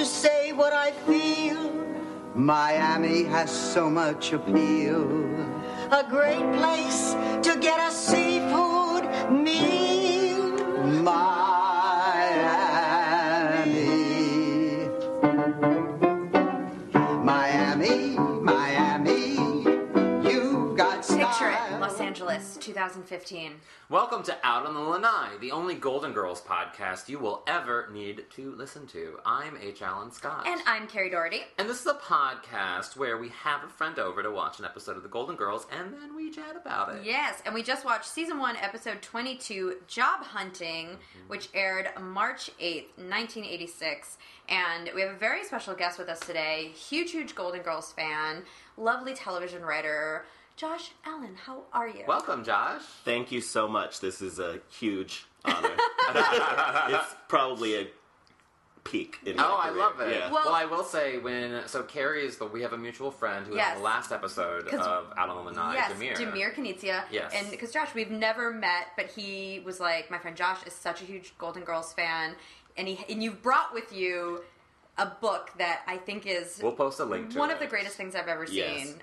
to say what I feel. Miami has so much appeal. A great place to get a seafood meal. Angeles, 2015. Welcome to Out on the Lanai, the only Golden Girls podcast you will ever need to listen to. I'm H. Alan Scott. And I'm Carrie Doherty. And this is a podcast where we have a friend over to watch an episode of The Golden Girls and then we chat about it. Yes, and we just watched season one, episode 22, Job Hunting, Mm-hmm. which aired March 8th, 1986. And we have a very special guest with us today. Huge, huge Golden Girls fan, lovely television writer, Josh Allen. How are you? Welcome, Josh. Thank you so much. This is a huge honor. it's probably a peak in my Oh, I career. love it. Yeah. Well, Well- I will say when so Carrie is the we have a mutual friend who was Yes. on the last episode of Out on the Lanai, Yes, Demir. Demir Knizia. Yes. And because Josh, we've never met, but he was like, my friend Josh is such a huge Golden Girls fan, and he and you've brought with you a book that I think is We'll post a link to one it. of the greatest things I've ever Yes.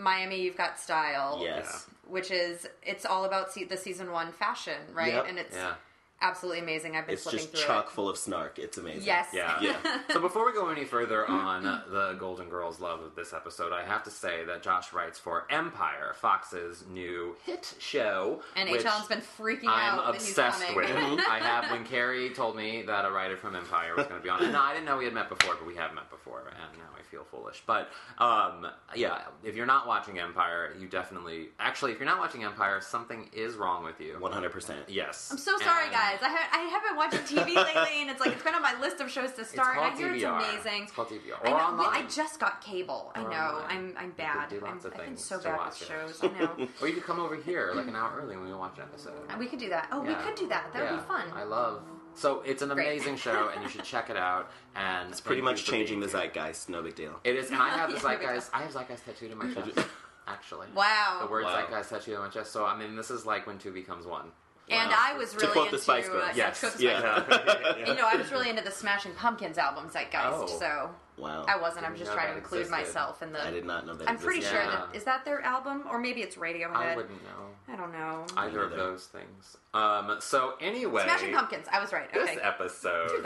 Miami, you've got style. Yes. Which is it's all about se- the season one fashion, right? Yep. And it's Yeah. Absolutely amazing. I've been It's flipping just through chock it. full of snark. It's amazing. Yes. Yeah. Yeah. so before we go any further on the Golden Girls love of this episode, I have to say that Josh writes for Empire, Fox's new hit show. And which H. Alan's been freaking out. I'm out that he's obsessed coming. with. I have when Carrie told me that a writer from Empire was going to be on. it. No, I didn't know we had met before, but we have met before, and now I feel foolish. But um, yeah, if you're not watching Empire, you definitely actually, if you're not watching Empire, something is wrong with you. 100%. Yes. I'm so sorry, And- guys. I, ha- I haven't watched TV lately, and it's like it's been on my list of shows to start. called I hear it's amazing. It's called DVR. I, know, online. I just got cable. I know. online. I'm I'm bad. could do I'm, lots of I've been so to bad watch with shows. I know. Or you could come over here like an hour early when we watch an episode. we could do that. Oh, we could do that. That would Yeah. be fun. I love. So it's an Great. amazing show, and you should check it out. And It's pretty much changing the zeitgeist. No big deal. It is, and I have the Yeah, there we go. zeitgeist. I have zeitgeist tattooed in my chest. Actually, Wow. the word Wow. zeitgeist tattooed on my chest. So I mean, this is like when two becomes one. And I was To really quote into the Spice Girls. Uh, Yes. to Spice Yeah. Girls. You know, I was really into the Smashing Pumpkins album Zeitgeist. Oh. So Wow. I wasn't. I'm just trying to include existed. myself in the. I did not know that. I'm pretty existed. sure Yeah. that is that their album, or maybe it's Radiohead. I wouldn't know I don't know. either of those things. Um. So anyway, Smashing Pumpkins. I was right. This Okay. episode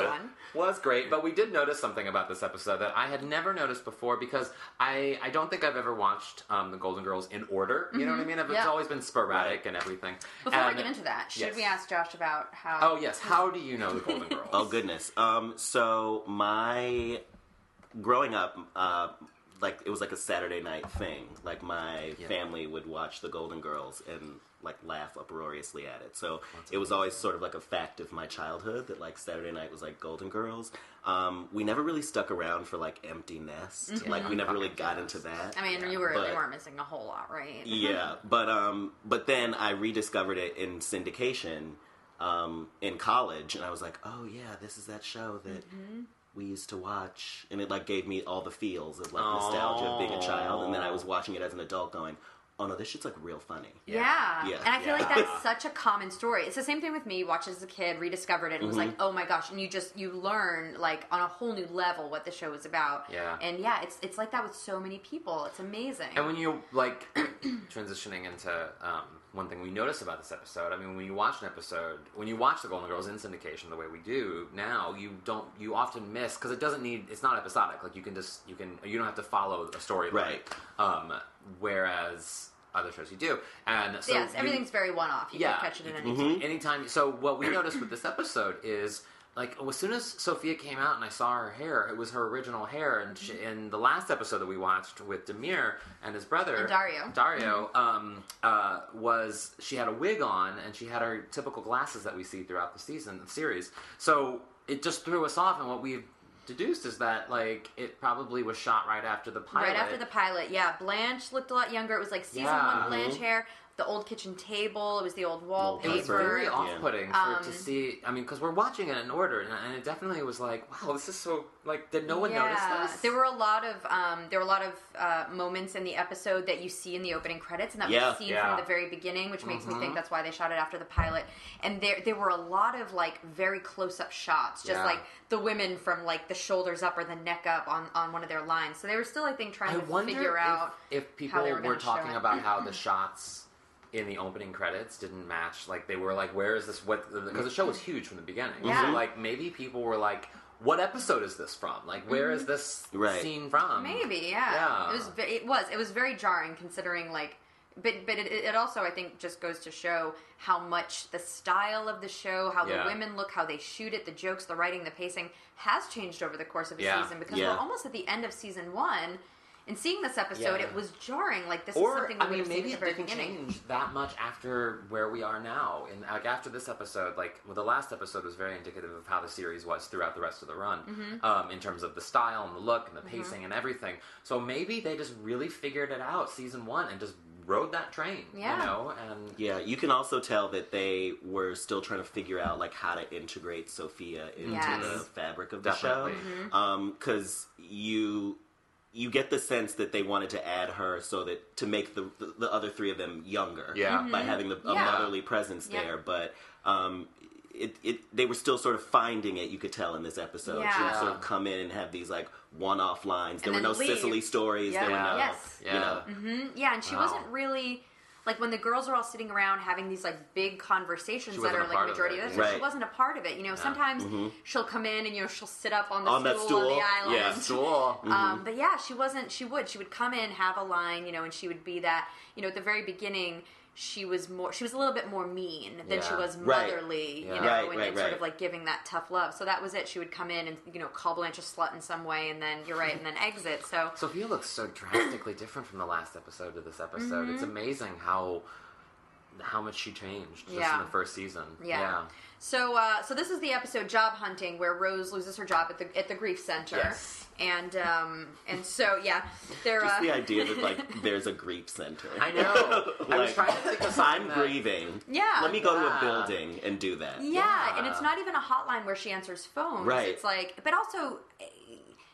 was great, but we did notice something about this episode that I had never noticed before because I, I don't think I've ever watched um, the Golden Girls in order. You know what I mean? It's Mm-hmm. Always been sporadic and everything. Before And- we get into that, should yes. we ask Josh about how? Oh yes, how do you know the Golden Girls? Oh goodness. Um. So my growing up, uh, like it was like a Saturday night thing. Like my Yeah. family would watch the Golden Girls and like laugh uproariously at it. So it was always sort of like a fact of my childhood that like Saturday night was like Golden Girls. Um, we never really stuck around for like Empty Nest. Like we never really got into that. Mm-hmm. I mean, you were But- you weren't missing a whole lot, right? yeah, but um, but then I rediscovered it in syndication um, in college, and I was like, oh yeah, this is that show that we used to watch, and it like gave me all the feels of like nostalgia of being a child, and then I was watching it as an adult, going, oh no, this shit's like real funny. Yeah. Yeah. And I feel like that's such a common story. It's the same thing with me. Watched as a kid, rediscovered it, and was like, Mm-hmm. oh my gosh! And you just you learn like on a whole new level what the show is about. Yeah. And yeah, it's it's like that with so many people. It's amazing. And when you like transitioning into um, one thing we notice about this episode, I mean, when you watch an episode, when you watch the Golden Girls in syndication the way we do now, you don't, you often miss because it doesn't need, it's not episodic. Like you can just, you can, you don't have to follow a story, Right. Um, whereas other shows you do, and so yes, you- everything's very one off. You yeah, can catch it at any you- time. anytime. So what we noticed with this episode is like as soon as Sophia came out and I saw her hair, it was her original hair. And she, in the last episode that we watched with Demir and his brother And Dario. Dario um, uh, was she had a wig on and she had her typical glasses that we see throughout the season the series. So it just threw us off. And what we've deduced is that like it probably was shot right after the pilot. Right after the pilot, yeah. Blanche looked a lot younger. It was like season Yeah. one Blanche hair. The old kitchen table. It was the old It wallpaper. was very Yeah. off-putting for, Um, to see. I mean, because we're watching it in order, and, and it definitely was like, wow, this is so like. Did no one notice this? There were a lot of um, there were a lot of uh, moments in the episode that you see in the opening credits, and that Yeah. was seen Yeah. from the very beginning, which makes Mm-hmm. me think that's why they shot it after the pilot. And there there were a lot of like very close up shots, just Yeah. like the women from like the shoulders up or the neck up on on one of their lines. So they were still, I think, trying I to figure if, out. if people they were were, talking about how the shots in the opening credits didn't match. Like they were like, "Where is this?" What? Because the show was huge from the beginning. Yeah. So like maybe people were like, "What episode is this from? Like where is mm-hmm. this Right. scene from?" Maybe, yeah. Yeah. It was. It was. It was very jarring, considering like. But but it, it also I think just goes to show how much the style of the show, how Yeah. the women look, how they shoot it, the jokes, the writing, the pacing has changed over the course of a Yeah. season. Because Yeah. we're almost at the end of season one, and seeing this episode, Yeah. it was jarring. Like this is something we I would mean, have seen maybe at it very didn't beginning. change that much after where we are now. And like after this episode, like well, the last episode was very indicative of how the series was throughout the rest of the run, Mm-hmm. um, in terms of the style and the look and the pacing and everything. So maybe they just really figured it out season one and just rode that train. Yeah. You know, and Yeah, you can also tell that they were still trying to figure out like how to integrate Sophia into Yes. the fabric of the Definitely. Mm-hmm. show. Because you you get the sense that they wanted to add her so that to make the the, the other three of them younger. Yeah. by having the, a Yeah. motherly presence Yep. there, but. Um, it, it, they were still sort of finding it. You could tell in this episode. She would sort of come in and have these like one-off lines. There were no leave. Sicily stories. There were Yeah. no, Yes. you know, Mhm. Yeah, and she Wow. wasn't really like when the girls are all sitting around having these like big conversations that are like of majority it. of the episode. She wasn't a part of it. You know, sometimes she'll come in and you know she'll sit up on the On that stool, on the island. Yeah. Stool. Um, but yeah, she wasn't. She would. She would come in, have a line, you know, and she would be that. You know, at the very beginning, she was more. She was a little bit more mean than she Yeah. was Right. motherly. Yeah. You know, Right, and, right, and sort of like giving that tough love. So that was it. She would come in and you know call Blanche a slut in some way, and then you're right, and then exit. So Sophia looks so drastically different from the last episode to this episode. It's mm-hmm. amazing how how much she changed just. Yeah. in the first season. Yeah. So, uh, so this is the episode "Job Hunting," where Rose loses her job at the at the grief center, Yes. and um, and so yeah, they're just uh, the idea that like there's a grief center. I know. I was trying to think of I'm that- grieving. Yeah. Let me go to a building and do that. yeah, Yeah. and it's not even a hotline where she answers phones. Right. It's like, but also, eh,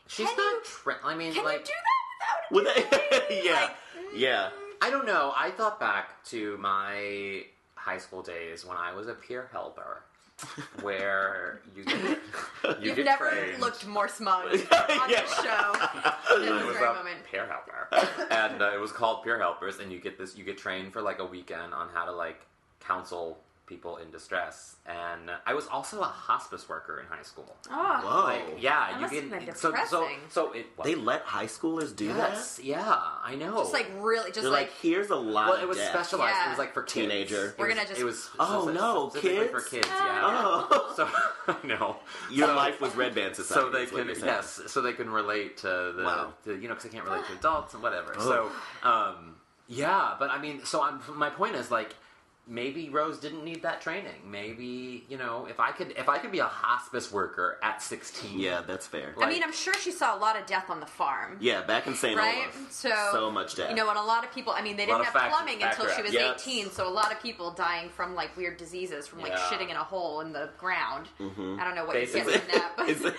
She's can not. you, Tra- I mean, can like you do that without a a, yeah, Like, yeah. I don't know. I thought back to my high school days when I was a peer helper, where you get you You've get never trained. looked more smug on Yeah. this show than I was a moment. peer helper, and uh, it was called peer helpers. And you get this, you get trained for like a weekend on how to like counsel people in distress. And I was also a hospice worker in high school. Oh, Whoa. Like, yeah, That you must get have been so so so it. They let high schoolers do yes, yeah, I know. just like really, just like, like, here's a lot. well, of it was death. specialized. Yeah. It was like for kids. Teenager. It We're was- gonna just- It was. Oh, specific- no, kids? for kids. Oh. Yeah. Oh, So I know. your So- life was Red Band Society. so they can yes, so they can relate to the, Wow. to, you know because they can't relate to adults and whatever. So um, yeah, but I mean, so I'm, my point is like maybe Rose didn't need that training. Maybe you know if I could if I could be a hospice worker at 16. Yeah, that's fair. I mean, I'm sure she saw a lot of death on the farm. yeah, back in St. Right, Olaf, so so much death. You know, and a lot of people. I mean, they didn't have facts- plumbing until she was yeah. 18. So a lot of people dying from like weird diseases from like Yeah. shitting in a hole in the ground. Mm-hmm. I don't know what you get Basically. from that, but is, that,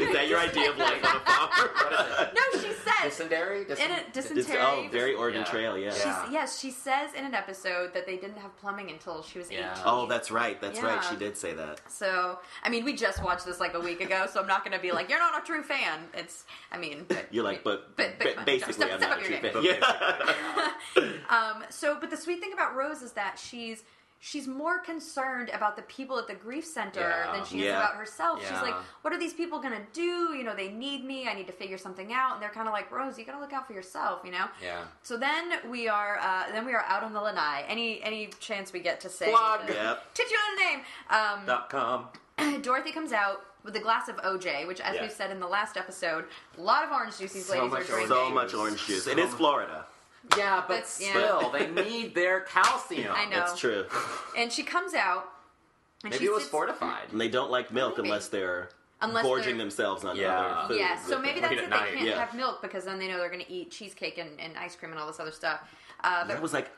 is that your idea of life on a farm? What is it? no, she says Dysentery. in a dysentery. It's, oh, very Oregon Yeah. Trail, yeah. She's, Yeah. Yes, she says in an episode that they didn't have plumbing until she was Yeah. 18. Oh, that's right. That's right. She did say that. So, I mean, we just watched this like a week ago, so I'm not going to be like, you're not a true fan. It's, I mean, but, You're like, but, But- but ba- come on, basically, step- I'm step not a true game. fan. Yeah. Um, so, but the sweet thing about Rose is that she's she's more concerned about the people at the grief center Yeah. than she is Yeah. about herself. She's like, what are these people gonna do? You know, they need me. I need to figure something out. And they're kind of like, Rose, you gotta look out for yourself. You know. Yeah. So then we are uh, then we are out on the lanai. Any any chance we get to say Plug. the Yep. titular name? Um, Dot com. Dorothy comes out with a glass of OJ, which, as Yeah. we said in the last episode, a lot of orange juice these So ladies much are drinking. So much orange juice. It is Florida. Yeah, but That's- yeah. still, they need their calcium. I know. That's true. And she comes out. And Maybe she it was sits- fortified. And they don't like milk Maybe. unless they're Unless gorging they're- themselves on Yeah. other food. Yeah, so with maybe it. that's Late it. at They night, can't yeah. have milk because then they know they're going to eat cheesecake and, and ice cream and all this other stuff. Uh, I was like,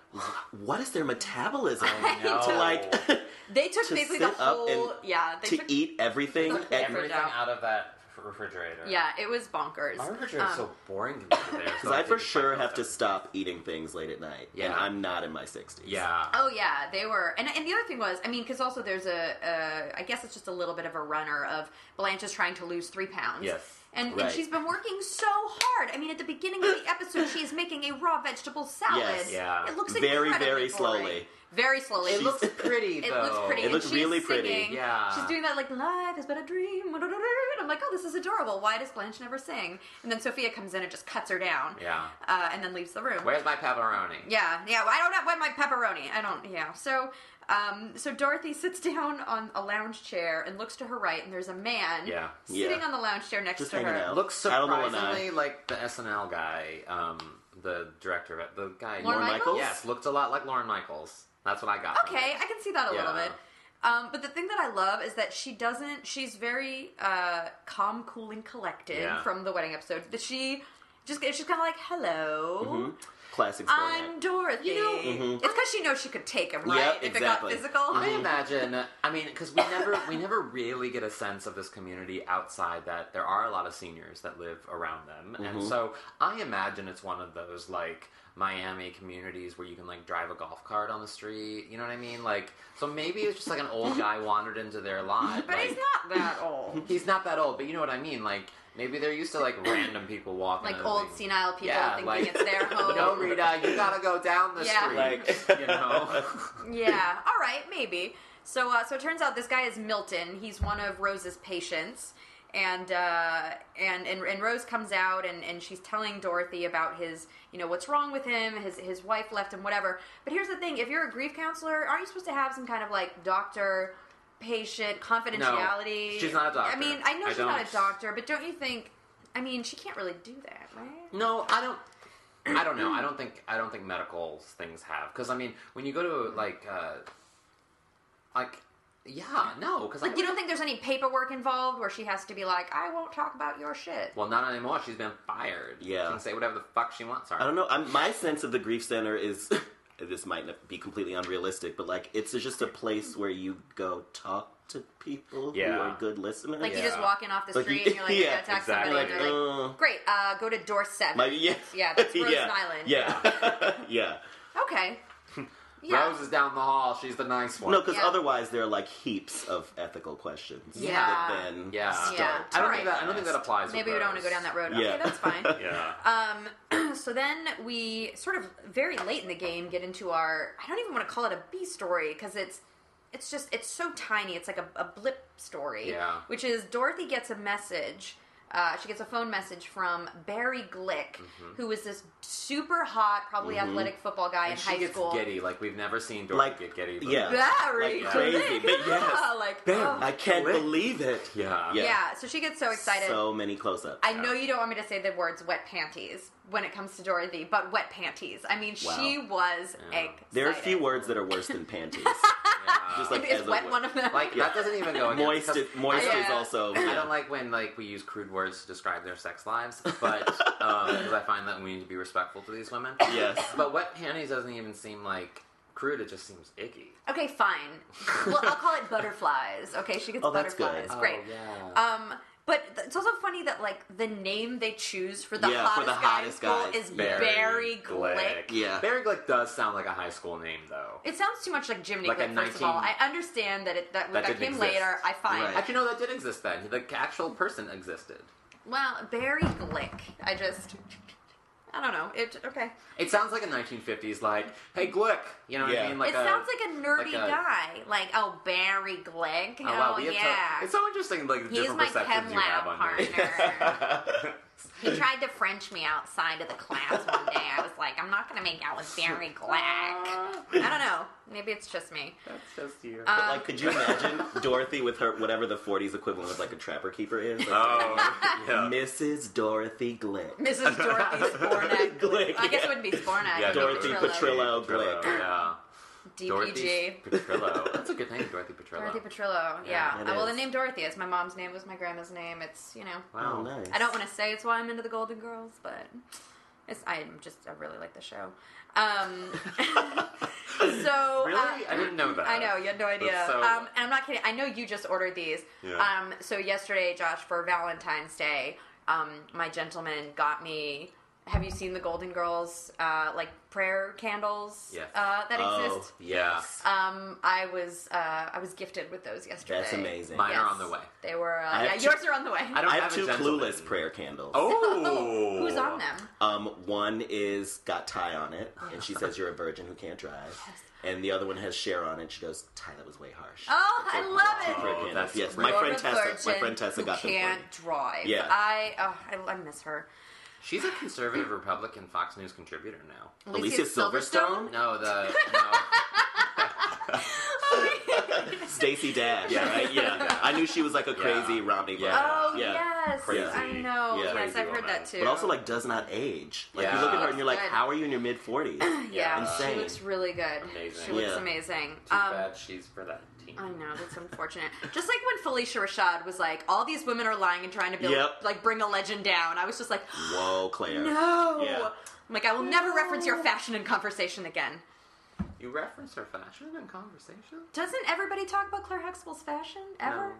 what is their metabolism I know. to like they took to basically sit the up whole and yeah they to took, eat everything? the whole at- Everything out. out of that refrigerator. yeah it was bonkers. My refrigerator is Um, so boring to me there. Because I for sure have to stop eating things late at night, and Yeah. I'm not in my 60s. Yeah. Oh yeah, they were, and and the other thing was, I mean, because also there's a, a, I guess it's just a little bit of a runner of Blanche is trying to lose three pounds. Yes. And, Right. and she's been working so hard. I mean, at the beginning of the episode, she is making a raw vegetable salad. Yes. Yeah. It looks Very, incredibly very boring. slowly. Very slowly. It looks pretty though. It looks pretty. It and looks she's really pretty. singing. Yeah. She's doing that like life is but a dream. And I'm like, oh, this is adorable. Why does Blanche never sing? And then Sophia comes in and just cuts her down. Yeah. Uh, and then leaves the room. Where's my pepperoni? Yeah, yeah. I don't have want my pepperoni. I don't. Yeah. So, um, so Dorothy sits down on a lounge chair and looks to her right, and there's a man. Yeah. Sitting Yeah. on the lounge chair next Just to her. out. Looks Out on the one surprisingly like the SNL guy, um, the director of it, the guy. Lauren, Lorne Michaels? Yes, looked a lot like Lorne Michaels. That's what I got. from Okay, it. I can see that a little bit. Um, but the thing that I love is that she doesn't. She's very uh, calm, cool, and collected Yeah. from the wedding episode. That she just she's kind of like, "Hello, Mm-hmm. Classic I'm Zbornak. Dorothy." You know- Mhm. It's because she knows she could take him, right? Yep, if exactly. it got physical. I imagine. I mean, because we never we never really get a sense of this community outside that there are a lot of seniors that live around them, Mm-hmm. and so I imagine it's one of those like Miami communities where you can like drive a golf cart on the street. You know what I mean? Like, so maybe it's just like an old guy wandered into their lot. But like, he's not that old. He's not that old, but you know what I mean. Like maybe they're used to like random people walking. Like old everything. senile people Yeah, thinking like- it's their home. No, Rita, you gotta go down the Yeah. street. Like- you know. yeah. All right, maybe. So, uh, so it turns out this guy is Milton. He's one of Rose's patients, and uh, and, and and Rose comes out and, and she's telling Dorothy about his, you know, what's wrong with him. His his wife left him, whatever. But here's the thing: if you're a grief counselor, aren't you supposed to have some kind of like doctor? Patient confidentiality. she's not a doctor. I mean, I know I she's not don't- a doctor, but don't you think? I mean, she can't really do that, right? No, I don't. I don't know. I don't think. I don't think medical things have because I mean, when you go to like, uh, like, yeah, no, because Like, you don't think there's any paperwork involved where she has to be like, I won't talk about your shit. Well, not anymore. She's been fired. Yeah. she can say whatever the fuck she wants. Sorry. I don't know. I'm, my sense of the grief center is this might not be completely unrealistic, but like it's just a place where you go talk to people who are good listeners. Like you Yeah. just walking off the street you- and you're like, yeah, yeah, attack exactly. somebody, like, and you're like, uh, great, uh, go to door seven. Maybe, yeah, Yeah, that's Rose yeah. Island. Yeah, yeah. Okay. Yeah. Rose is down the hall. She's the nice one. No, because Yeah. otherwise there are like heaps of ethical questions. Yeah. That then Yeah. start Yeah. I don't Alright. think that. I don't think that applies. with Maybe we don't want to Rose. go down that road. Yeah. Okay, that's fine. Yeah. Um, so then we sort of very late in the game get into our. I don't even want to call it a B story because it's. It's just it's so tiny. It's like a, a blip story. Yeah. Which is Dorothy gets a message. Uh, she gets a phone message from Barry Glick, Mm-hmm. who is this super hot, probably athletic football guy and in she high gets school. giddy like we've never seen Dorothy Like, get giddy. yeah. Barry Like Glick. crazy, but yes. like Bam, oh. I can't Glick? believe it. Yeah. Yeah. yeah. So she gets so excited. So many close-ups. I know you don't want me to say the words wet panties when it comes to Dorothy, but wet panties. I mean, Wow. she was Yeah. excited. there are a few words that are worse than panties. Yeah. Just like is as a wet one of them? like that doesn't even go against, moist, 'cause is, moist I- is Yeah. also. I don't like when like we use crude words to describe their sex lives, but because I find that we need to be respectful to these women. Yes. But wet panties doesn't even seem like crude. It just seems icky. Okay, fine. well, I'll call it butterflies. Okay, she gets Oh, that's butterflies. good. Great. Oh, yeah. Um, but it's also funny that like the name they choose for the Yeah, for hottest, the guy in hottest school guys. is Barry, Glick. Yeah. Barry Glick does sound like a high school name, though. It sounds too much like Jiminy Like a Glick. First of all, I understand that it that, That that, came exist. later. I find. Right. Actually, no, that did exist then. The actual person existed. Well, Barry Glick. I just. I don't know. It okay. It sounds like a 1950s, like, hey, Glick. You know what I mean? Like it a, sounds like a nerdy like a- guy. Like, oh, Barry Glick. Oh, wow, Oh, we yeah. so, it's so interesting, like, the He's different my perceptions chem you have on me. partner. he tried to French me outside of the class one day. I was like, I'm not going to make out with Barry Glick. I don't know. Maybe it's just me. That's just you. But like, um, could you imagine Dorothy with her whatever the '40s equivalent of like a trapper keeper is? Like, oh, yeah. Mrs. Dorothy Glick. Mrs. Dorothy Zbornak. Glick, I guess it wouldn't be Zbornak. Yeah, Dorothy Petrillo. Petrillo. Glick. Yeah. Dorothy DPG. Petrillo. That's a good name, Dorothy Petrillo. Dorothy Petrillo, yeah. Yeah, Uh, well, the name Dorothy is my mom's name, was my grandma's name. It's, you know, Wow. Oh, nice. I don't want to say it's why I'm into the Golden Girls, but It's, I'm just I really like the show. Um, so Really? uh, I didn't know that. I know you had no idea. So- um, and I'm not kidding. I know you just ordered these. Yeah. Um, so yesterday, Josh, for Valentine's Day, um, my gentleman got me. Have you seen the Golden Girls uh, like prayer candles Yes. uh, that Oh, exist? Yeah. Um, I was uh, I was gifted with those yesterday. That's amazing. Mine are on the way. They were uh, yeah. two- yours are on the way. I don't I have have two gentleman. clueless prayer candles. Oh. Who's on them? Um, one is got Tai on it, and she says you're a virgin who can't drive. Yes. And the other one has Cher on it. She goes, Tai, that was way harsh. Oh, I Two love prayer it. Oh, that's yes, my friend Tessa. My friend Tessa who got them for can't drive. Yeah. I, oh, I I miss her. She's a conservative Republican Fox News contributor now. Alicia Silverstone? No, the no. Stacey Dash, Yeah. right? Yeah. I knew she was like a crazy Yeah. Romney Yeah. brother. Oh yeah. yes, Crazy. I know. Yeah. yes, Crazy I've heard that too. But also like does not age. Like you look at her and you're like, Good. how are you in your mid forties? yeah, Insane. she looks really good. Amazing. She looks Yeah. amazing. Too Um, bad she's for that team. I know that's unfortunate. Just like when Phylicia Rashad was like, all these women are lying and trying to build, Yep. like, bring a legend down. I was just like, Whoa, Claire. no. Yeah. I'm like, I will never reference your fashion in conversation again. You reference her fashion in conversation? Doesn't everybody talk about Claire Huxtable's fashion ever?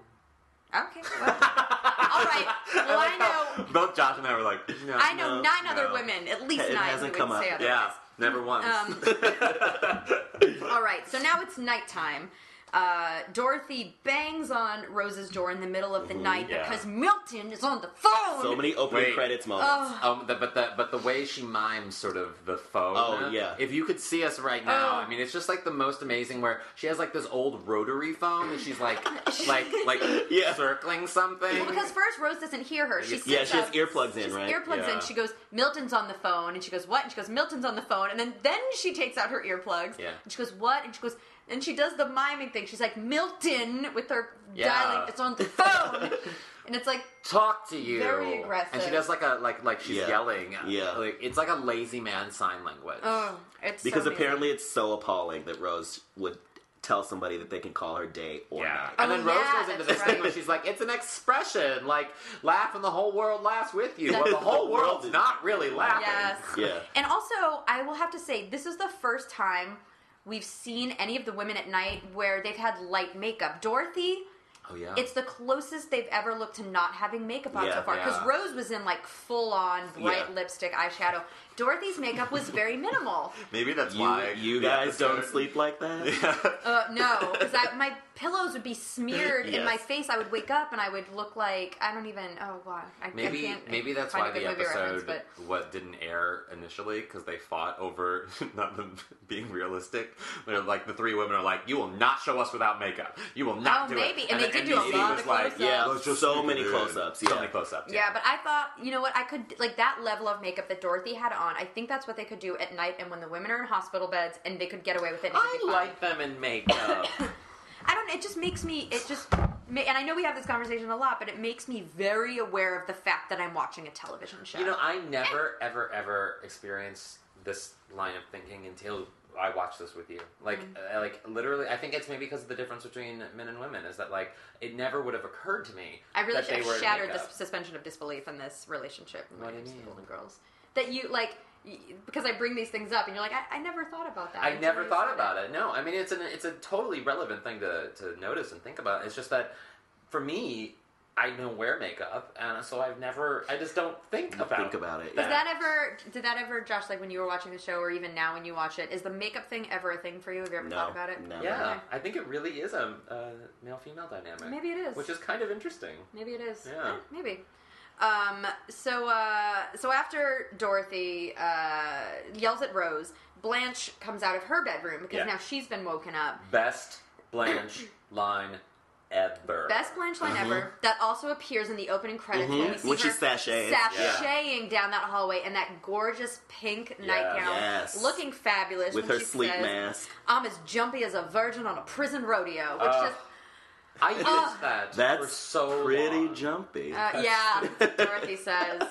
No. Okay. Well, all right. Well, I know. Both Josh and I were like, no. I know No, nine other women, at least It nine, who would say otherwise. Yeah, never once. Um, all right, so now it's nighttime. Uh, Dorothy bangs on Rose's door in the middle of the night yeah. because Milton is on the phone. So many opening Wait. credits moments. Oh. Um, the, but the but the way she mimes sort of the phone. Oh, yeah. If you could see us right now, Oh. I mean, it's just like the most amazing. Where she has like this old rotary phone, and she's like, like, like Yeah. circling something. Well, because first Rose doesn't hear her. She Yeah, sits yeah, she has up, earplugs in, right? Earplugs Yeah. in. She goes, Milton's on the phone, and she goes, what? And she goes, Milton's on the phone, and then then she takes out her earplugs. Yeah. And she goes, what? And she goes, and she does the miming thing. She's like Milton with her Yeah. dialing. It's on the phone, and it's like talk to you. Very aggressive. And she does like a like like she's Yeah. yelling. Yeah. Like it's like a lazy man sign language. oh, it's because amazing. apparently it's so appalling that Rose would tell somebody that they can call her day or Yeah. night. And Oh, then Rose yeah, goes into that's this thing where she's like, it's an expression, like laugh and the whole world laughs with you. Well, the The whole world world's is- not really laughing. Yes. Yeah. And also, I will have to say, this is the first time we've seen any of the women at night where they've had light makeup. Dorothy, Oh yeah. it's the closest they've ever looked to not having makeup on Yeah, so far. Because yeah. Rose was in like full on bright lipstick, eyeshadow. Dorothy's makeup was very minimal. Maybe that's You, why you guys don't sleep like that? Uh, no, because my pillows would be smeared in my face. I would wake up and I would look like I don't even. Oh god, I, I Maybe can't. maybe that's find why a good the movie reference, episode but what didn't air initially because they fought over not them being realistic. They're like the three women are like, "You will not show us without makeup. You will not Oh, do maybe. it." And they then did do a lot of like, close-ups. Yeah, just so many close-ups, So many close-ups. Yeah, but I thought, you know what, I could, like, that level of makeup that Dorothy had on, I think that's what they could do at night and when the women are in hospital beds and they could get away with it. I would be fine. like them in makeup. I don't, it just makes me, it just, and I know we have this conversation a lot, but it makes me very aware of the fact that I'm watching a television show. You know, I never, ever, ever experienced this line of thinking until I watched this with you. Like, Mm-hmm. uh, like literally, I think it's maybe because of the difference between men and women is that like it never would have occurred to me. I really that should they were have shattered the suspension of disbelief in this relationship. What do you mean? Golden Girls. That you, like, because I bring these things up and you're like, I, I never thought about that. I until never thought about it. No, I mean it's an it's a totally relevant thing to to notice and think about. It's just that for me, I don't wear makeup, and so I've never. I just don't think about Think about it. Does that ever? Did that ever, Josh? Like when you were watching the show, or even now when you watch it, is the makeup thing ever a thing for you? Have you ever No, thought about it? never. Yeah, Okay. I think it really is a, a male female dynamic. Maybe it is. which is kind of interesting. Maybe it is. Yeah. Eh, maybe. Um, so, uh, so after Dorothy uh, yells at Rose, Blanche comes out of her bedroom because Yeah. now she's been woken up. Best Blanche line ever. Best Blanche line ever. That also appears in the opening credits when we Mhm. see When her she's sashaying. sashaying down that hallway in that gorgeous pink nightgown, Yes. looking fabulous. With when her she sleep says, mask. I'm as jumpy as a virgin on a prison rodeo, which Uh, just I used Oh. that for That's so pretty long. jumpy. uh, yeah. Dorothy says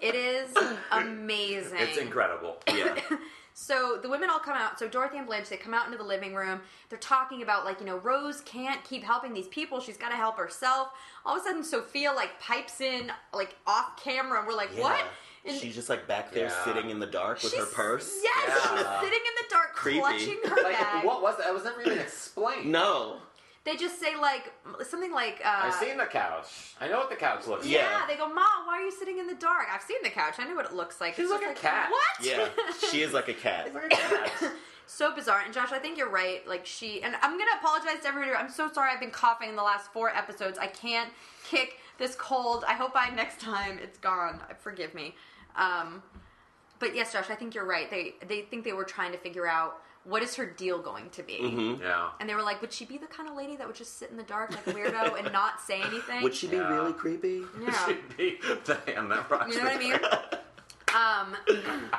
it is amazing. It's incredible. yeah. So the women all come out. So Dorothy and Blanche, they come out into the living room. They're talking about like, you know, Rose can't keep helping these people. She's got to help herself. All of a sudden, Sophia like pipes in like off camera, and we're like, Yeah. what? And She's just like back there Yeah. sitting in the dark with her purse. Yes, Yeah. she's sitting in the dark, Creepy. clutching her Like, bag. what was that? It was never even explained. No. They just say like something like. Uh, I've seen the couch. I know what the couch looks Yeah, like. Yeah. they go, Mom, why are you sitting in the dark? I've seen the couch. I know what it looks like. She's It's like a cat. What? Yeah. She is like a cat. Like a cat. so bizarre. And Josh, I think you're right. Like she, and I'm gonna apologize to everybody. I'm so sorry. I've been coughing in the last four episodes. I can't kick this cold. I hope by next time it's gone. Forgive me. Um, but yes, Josh, I think you're right. They they think they were trying to figure out what is her deal going to be. Mm-hmm. yeah. And they were like, would she be the kind of lady that would just sit in the dark like a weirdo and not say anything? Would she be Yeah. really creepy? Yeah. Should be the hand that rocks You know what I mean? Um.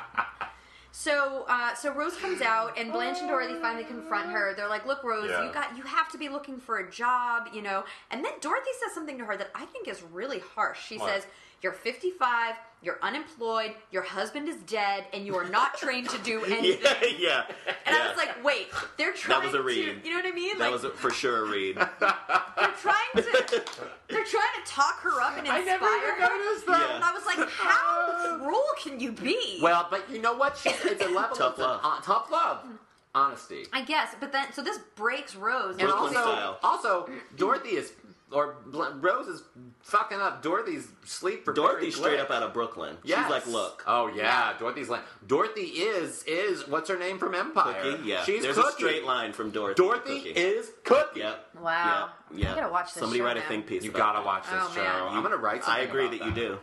So, uh, so Rose comes out, and Blanche and Dorothy finally confront her. They're like, "Look, Rose, Yeah. you got, you have to be looking for a job, you know." And then Dorothy says something to her that I think is really harsh. She What? says, "You're 55, you're unemployed, your husband is dead, and you are not trained to do anything." Yeah, yeah. And I was like, "Wait, they're trying That was a to, read. you know what I mean? that like, was a, for sure a read. they're trying to, they're trying to talk her up and I inspire never even her." noticed that. Yeah. And I was like, "How cruel can you be?" Well, but you know what? She's, it's a level Tough of love. Uh, tough love, honesty, I guess, but then so this breaks Rose. and Brooklyn also, style. also Dorothy is or Rose is fucking up Dorothy's sleep for Dorothy Barry straight up out of Brooklyn. Yes. She's like, look, Oh yeah, Dorothy's like Dorothy is is what's her name from Empire? Cookie. Yeah, she's there's Cookie. a straight line from Dorothy. Dorothy Cookie. is Cookie. Yep. Wow. Yep. Yep. I gotta watch this Somebody show write now. a think piece. You about gotta that. watch this Oh, show. man. I'm gonna write. I agree about that you do.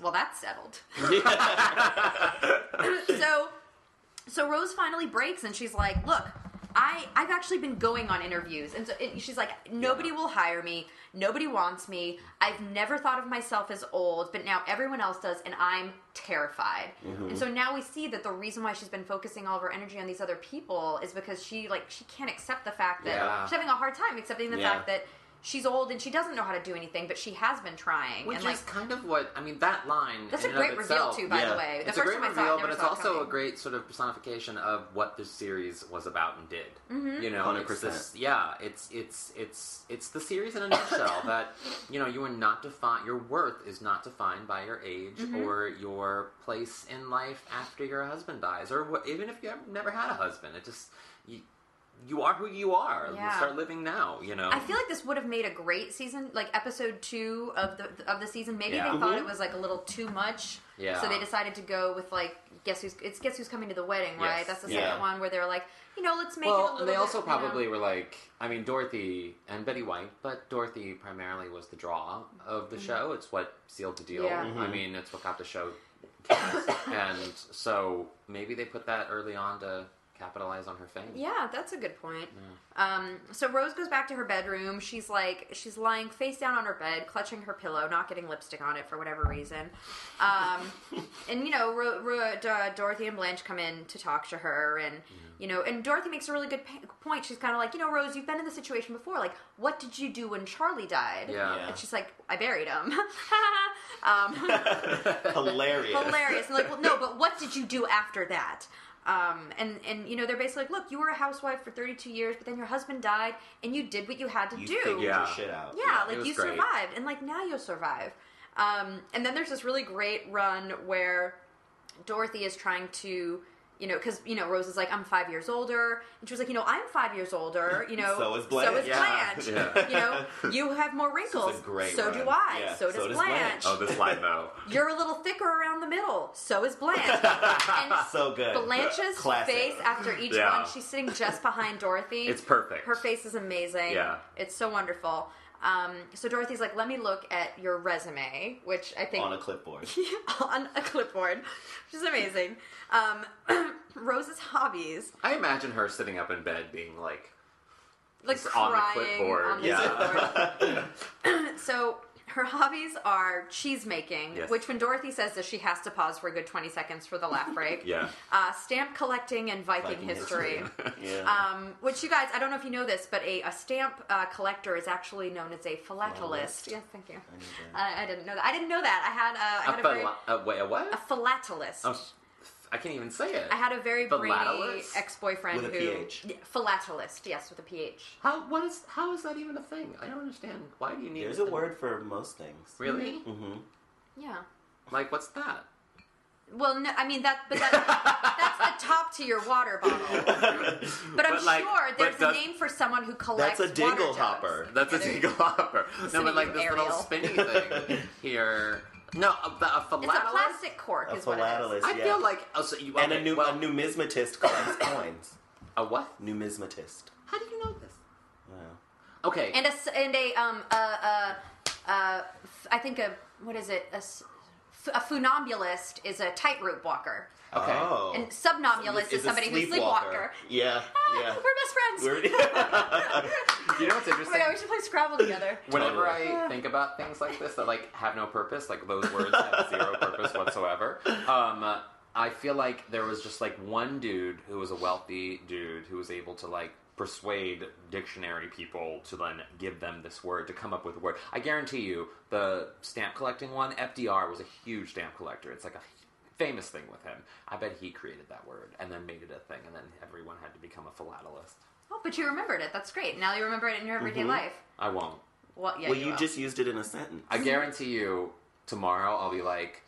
Well, that's settled. so, so Rose finally breaks, and she's like, "Look, I I've actually been going on interviews, and so and she's like, nobody will hire me, nobody wants me. I've never thought of myself as old, but now everyone else does, and I'm terrified. Mm-hmm. And so now we see that the reason why she's been focusing all of her energy on these other people is because she like she can't accept the fact that Yeah. she's having a hard time accepting the Yeah. fact that." She's old and she doesn't know how to do anything, but she has been trying. Which and like is kind of what I mean. That line. that's in a and of great reveal too, by Yeah. the way. The it's a first great time I reveal, saw it, but it's saw it also a great sort of personification of what this series was about and did. Mm-hmm. You know, it's 100%. this, yeah, it's it's it's it's the series in a nutshell. that you know, you are not defined. Your worth is not defined by your age Mm-hmm. or your place in life after your husband dies, or what, even if you have never had a husband. It just you, you are who you are. Yeah. start living now. You know. I feel like this would have made a great season, like episode two of the of the season. Maybe Yeah. they thought Mhm. it was like a little too much, Yeah. so they decided to go with like guess who's it's guess who's coming to the wedding, right? Yes. That's the Yeah. second one where they're like, you know, let's make it a well, little. and they also bit, you know- probably were like, I mean, Dorothy and Betty White, but Dorothy primarily was the draw of the show. It's what sealed the deal. Mm-hmm. I mean, it's what got the show and so maybe they put that early on to capitalize on her fame. Yeah, that's a good point. Um, so Rose goes back to her bedroom. She's like, she's lying face down on her bed, clutching her pillow, not getting lipstick on it for whatever reason. Um, and you know, Ro- Ro- D- Dorothy and Blanche come in to talk to her, and you know, and Dorothy makes a really good pa- point. She's kind of like, you know, Rose, you've been in this situation before. Like, what did you do when Charlie died? Yeah. Yeah. And she's like, I buried him. um, Hilarious. hilarious. And like, well, no, but what did you do after that? Um, and and you know, they're basically like, look, you were a housewife for 32 years, but then your husband died, and you did what you had to You do. figured Yeah. your shit out. Yeah, it like you great. survived, and like now you'll survive. Um, and then there's this really great run where Dorothy is trying to, you know, because you know Rose is like, I'm five years older, and she was like, you know, I'm five years older, you know, So is Blanche. So is Yeah, Blanche. yeah. You know, you have more wrinkles. so run. do I. Yeah, So does so does Blanche. Blanche. Oh, this line though. You're a little thicker around the middle. So is Blanche. and So good. Blanche's Classic. face after each one, she's sitting just behind Dorothy. It's perfect. Her face is amazing. Yeah. It's so wonderful. Um, so Dorothy's like, let me look at your resume, which I think on a clipboard. on a clipboard, which is amazing. Um, Rose's hobbies, I imagine her sitting up in bed being like, like It's on the clipboard, on the yeah. clipboard. so her hobbies are cheese making, Yes. which when Dorothy says that she has to pause for a good twenty seconds for the laugh break. yeah. Uh, stamp collecting and Viking, Viking history. yeah. Um, which you guys, I don't know if you know this, but a, a stamp uh, collector is actually known as a philatelist. Yes, thank you. I knew. I, didn't know that. I didn't know that. I had, uh, I A, had a, very, a, wait, a what? a philatelist. Oh, I can't even say it. I had a very brainy ex-boyfriend With a who PH. Yeah, philatelist, yes, with a PH. How what is how is that even a thing? I don't understand. Why do you need There's it a word for most things. Really? Mm-hmm. Yeah. Like, what's that? Well, no, I mean that, but that, that's the top to your water bottle. But I'm But, like, sure there's a name for someone who collects. That's a dingle water jugs. hopper. That's a Yeah, there- dingle hopper. No, but like you, this little Ariel. spinny thing here. No, a, a It's a plastic cork, A is what it is. I yeah. feel like oh, so you, and okay, a, new, well, a numismatist collects coins. a what? Numismatist. How do you know this? Wow. Okay, And a s- and a um a, a, a f- I think a what is it a, a funambulist is a tightrope walker. Okay. Oh. And somnambulist is, a somebody who's sleepwalker. Yeah, Ah, yeah. We're best friends. We're- you know what's Oh interesting? my god, we should play Scrabble together. Whenever Totally. I think about things like this that like have no purpose, like those words have zero purpose whatsoever, um, I feel like there was just like one dude who was a wealthy dude who was able to like persuade dictionary people to then give them this word to come up with a word. I guarantee you, the stamp collecting one, FDR was a huge stamp collector. It's like a famous thing with him. I bet he created that word and then made it a thing, and then everyone had to become a philatelist. Oh, but you remembered it. That's great. Now you remember it in your everyday mm-hmm. life. I won't. Well, yeah. well, you you just used it in a sentence. I guarantee you, tomorrow I'll be like,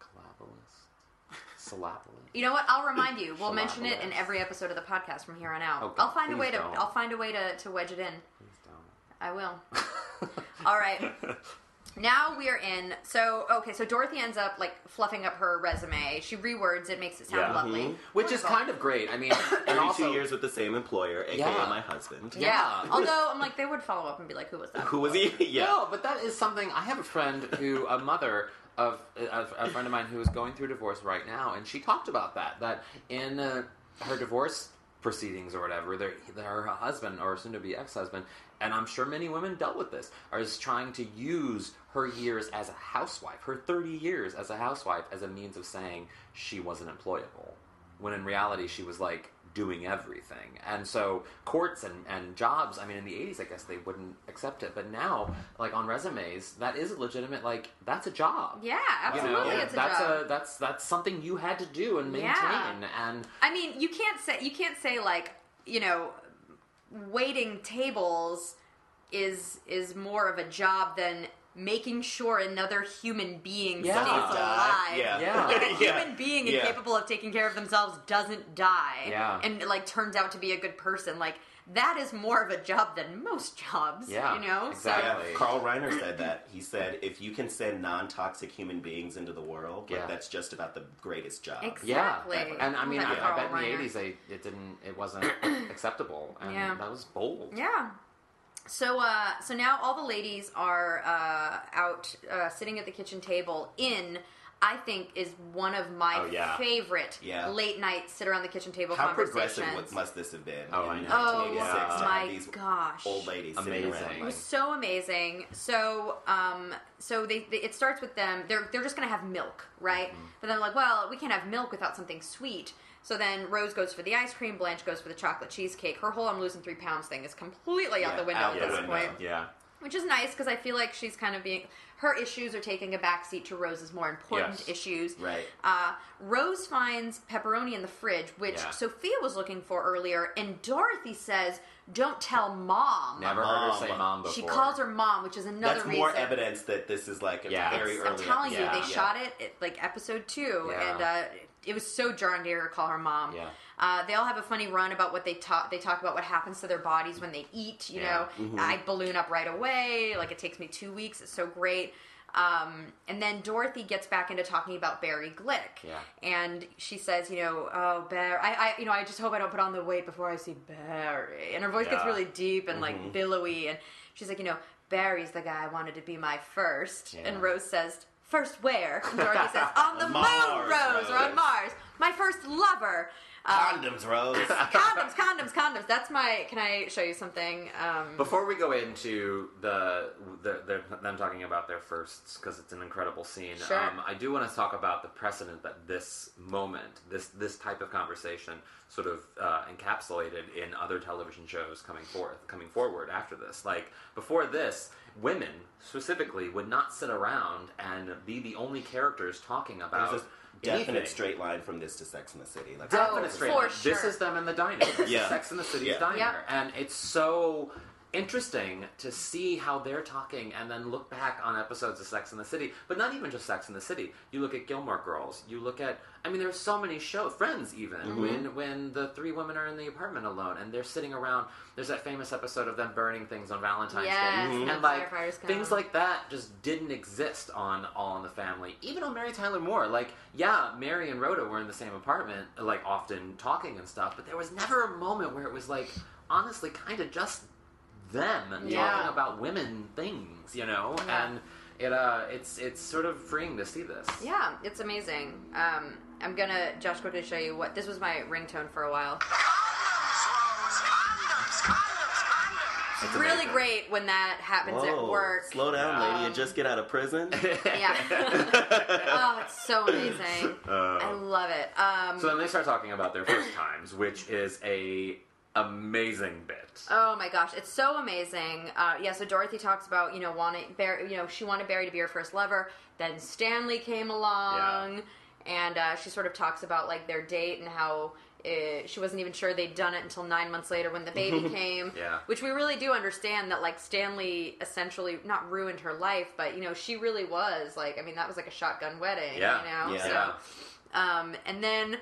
collabolist, syllabolist. You know what? I'll remind you. We'll mention it in every episode of the podcast from here on out. Oh, I'll find a way to. don't. I'll find a way to, to wedge it in. Please don't. I will. All right. Now we are in. So okay. So Dorothy ends up like fluffing up her resume. She rewords it, makes it sound Yeah. lovely. Mhm. Which is kind of great. I mean, and 32 also, years with the same employer, aka Yeah. my husband. Yeah. Yeah. Although I'm like, they would follow up and be like, "Who was that?" Who was he? yeah. No, but that is something. I have a friend who, a mother of a, a friend of mine who is going through divorce right now, and she talked about that. That in uh, her divorce proceedings or whatever, their, her husband or soon to be ex husband, and I'm sure many women dealt with this, are is trying to use her years as a housewife, her 30 years as a housewife, as a means of saying she wasn't employable. When in reality, she was like doing everything. And so courts and, and jobs, I mean, in the 80s, I guess they wouldn't accept it. But now, like on resumes, that is a legitimate, like, that's a job. Yeah, You absolutely. know, It's a that's job. a that's that's something you had to do and maintain. Yeah. And I mean, you can't say you can't say like you know, waiting tables is is more of a job than making sure another human being Yeah. stays alive. Yeah. Yeah. Like a Yeah. human being Yeah. incapable of taking care of themselves doesn't die. Yeah. And like turns out to be a good person. Like that is more of a job than most jobs. Yeah, You know? exactly. Yeah, Carl Reiner said that. He said, if you can send non toxic human beings into the world, like, that's just about the greatest job. Ex- yeah, Exactly. and I mean, Like I, I Carl bet in the '80s they it didn't it wasn't acceptable, and Yeah. that was bold. Yeah. So uh so now all the ladies are uh out uh sitting at the kitchen table in I think is one of my Oh, yeah. favorite Yeah. late night sit around the kitchen table How conversations. progressive must this have been Oh, I in know. 1986 Oh, to my these gosh. old ladies sitting Amazing. around? It Like, was so amazing. So, um, so they, they it starts with them. They're they're just gonna have milk, right? Mm-hmm. But then like, well, we can't have milk without something sweet. So then Rose goes for the ice cream. Blanche goes for the chocolate cheesecake. Her whole "I'm losing three pounds" thing is completely out the window out at the this window. point, Yeah, which is nice because I feel like she's kind of being her issues are taking a backseat to Rose's more important Yes. issues. Right. Uh, Rose finds pepperoni in the fridge, which Yeah. Sophia was looking for earlier, and Dorothy says, "Don't tell mom." never heard her say mom before. She calls her mom, which is another That's reason. more evidence that this is like a Yeah. very It's- early I'm telling you, Yeah. they Yeah. shot it at like episode two, Yeah. and uh, it was so jarring to hear her call her mom. Yeah. Uh, they all have a funny run about what they talk. They talk about what happens to their bodies when they eat. You Yeah. know, Mm-hmm. I balloon up right away. Like it takes me two weeks. It's so great. Um, and then Dorothy gets back into talking about Barry Glick. Yeah. And she says, you know, oh Barry, I, I, you know, I just hope I don't put on the weight before I see Barry. And her voice gets really deep and like billowy. And she's like, you know, Barry's the guy I wanted to be my first. Yeah. And Rose says, first where? Dorothy says, on the Mars, moon, Rose, or on Mars. My first lover. Uh, Condoms, Rose. condoms, condoms, condoms. That's my. Can I show you something? Um, Before we go into the, the, the them talking about their firsts, because it's an incredible scene, Sure. um, I do want to talk about the precedent that this moment, this this type of conversation, sort of uh, encapsulated in other television shows coming forth, coming forward after this. Like before this, women specifically would not sit around and be the only characters talking about. There's a definite anything. straight line from this to Sex in the City. Like, Oh, Definite straight for line. This is them in the diner. Yeah. Sex in the City's Yeah. diner, Yep. and it's so. Interesting to see how they're talking and then look back on episodes of Sex in the City. But not even just Sex in the City. You look at Gilmore Girls. You look at I mean there's so many shows Friends even Mm-hmm. when when the three women are in the apartment alone and they're sitting around there's that famous episode of them burning things on Valentine's Yes, Day. and And like things like that just didn't exist on All in the Family. Even on Mary Tyler Moore. Like, yeah, Mary and Rhoda were in the same apartment, like often talking and stuff, but there was never a moment where it was like honestly kind of just them and Yeah. talking about women things, you know? Yeah. And it uh it's it's sort of freeing to see this. Yeah, it's amazing. Um, I'm gonna Josh quickly show you what this was my ringtone for a while. It's really great when that happens at work. slow down, lady. You Um, just get out of prison. Yeah. oh, it's so amazing. I love it. Um, So then they start talking about their first times, which is a amazing bit. Oh my gosh, it's so amazing. Uh, yeah, so Dorothy talks about you know wanting Barry, you know she wanted Barry to be her first lover. Then Stanley came along, and uh, she sort of talks about like their date and how uh she wasn't even sure they'd done it until nine months later when the baby came. Yeah. which we really do understand that like Stanley essentially not ruined her life, but you know she really was like I mean that was like a shotgun wedding. Yeah. you know. Yeah. So, um, and then.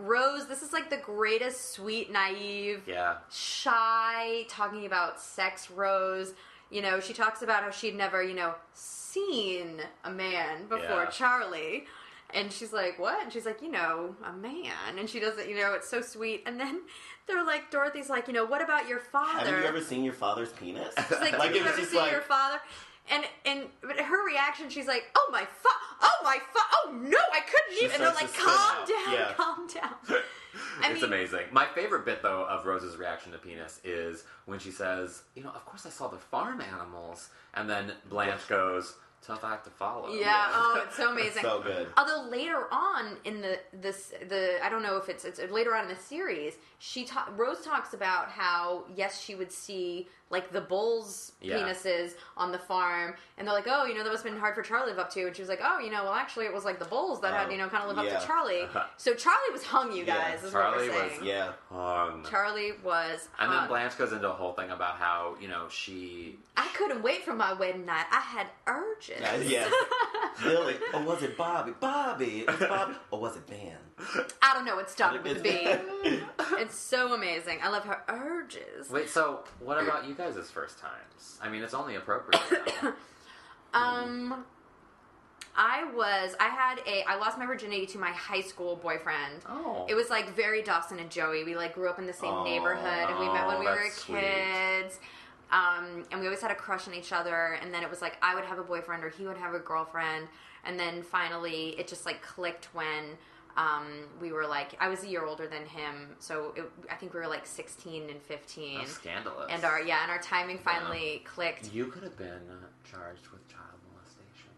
Rose, this is like the greatest, sweet, naive, Yeah. shy, talking about sex Rose. You know, she talks about how she'd never, you know, seen a man before Yeah. Charlie. And she's like, what? And she's like, you know, a man. And she doesn't, you know, it's so sweet. And then they're like, Dorothy's like, you know, what about your father? Have you ever seen your father's penis? She's like, Like, did you ever seen like- your father? And and but her reaction, she's like, "Oh my fa, oh my fa, oh no, I couldn't She even." And they're like, "Calm down, Yeah. calm down." I it's mean- amazing. My favorite bit, though, of Rose's reaction to penis is when she says, "You know, of course I saw the farm animals," and then Blanche goes, "Tough act to follow." Yeah. Oh, it's so amazing. so good. Although later on in the this the I don't know if it's it's later on in the series, she ta- Rose talks about how yes she would see like the bulls Yeah. penises on the farm, and they're like, oh, you know, that must have been hard for Charlie to live up to, and she was like, oh, you know, well actually it was like the bulls that had Oh, you know kind of live up to Charlie. So Charlie was hung, you Yeah, guys. is Charlie was- saying. Yeah. Hung. Charlie was. And then. Blanche goes into a whole thing about how you know she I couldn't wait for my wedding night. I had urges. Yeah. Billy. Or was it Bobby? Bobby. It was Bobby. Or was it Ben? I don't know. It started with a B. It's- It's so amazing. I love her urges. wait. So what about you guys' first times? I mean, it's only appropriate. now. Um, I was. I had a. I lost my virginity to my high school boyfriend. Oh. It was like very Dawson and Joey. We like grew up in the same Aw. neighborhood, and we met when Oh, we were that's sweet. kids. Um, and we always had a crush on each other. And then it was like I would have a boyfriend or he would have a girlfriend. And then finally, it just like clicked when um, we were like I was a year older than him, so it, I think we were like sixteen and fifteen. That's scandalous. and our yeah, and our timing finally clicked. you could have been uh, charged with child molestation.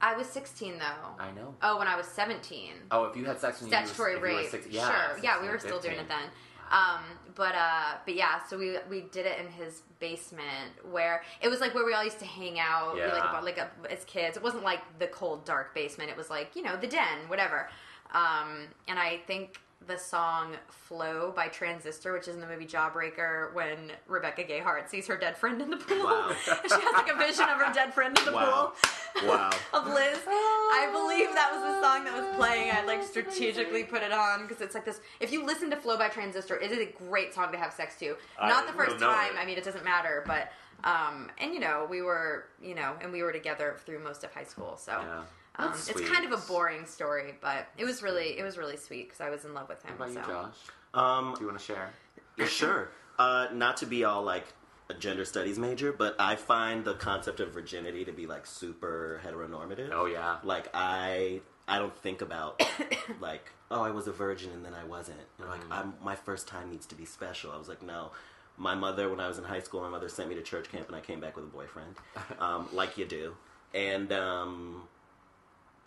I was 16 though. I know. Oh, when I was 17. Oh, if you had sex when Statutory you were, if you were rape. yeah, sure. Yeah, we were still doing it then. Um, but uh, but yeah, so we we did it in his basement where it was like where we all used to hang out. We, like about like a, as kids. It wasn't like the cold dark basement. It was like you know the den, whatever. Um, and I think the song "Flow" by Transister, which is in the movie Jawbreaker, when Rebecca Gayheart sees her dead friend in the pool. Wow. she has like a vision of her dead friend in the Wow. pool. Wow. of Liz. I believe that was the song that was playing. I like strategically put it on because it's like this. If you listen to "Flow" by Transister, it is a great song to have sex to. I Not the first time. it. I mean, it doesn't matter, but um, and you know, we were, you know, and we were together through most of high school. So Yeah. Um, That's it's kind of a boring story, but it was really, it was really sweet because I was in love with him. What about so. you, Josh? Um, Do you want to share? Yeah, sure. Uh, not to be all like a gender studies major, but I find the concept of virginity to be like super heteronormative. Oh yeah. Like I, I don't think about like, oh, I was a virgin and then I wasn't. You know, like I'm, my first time needs to be special. I was like, no. My mother, when I was in high school, my mother sent me to church camp, and I came back with a boyfriend, um, like you do. And um,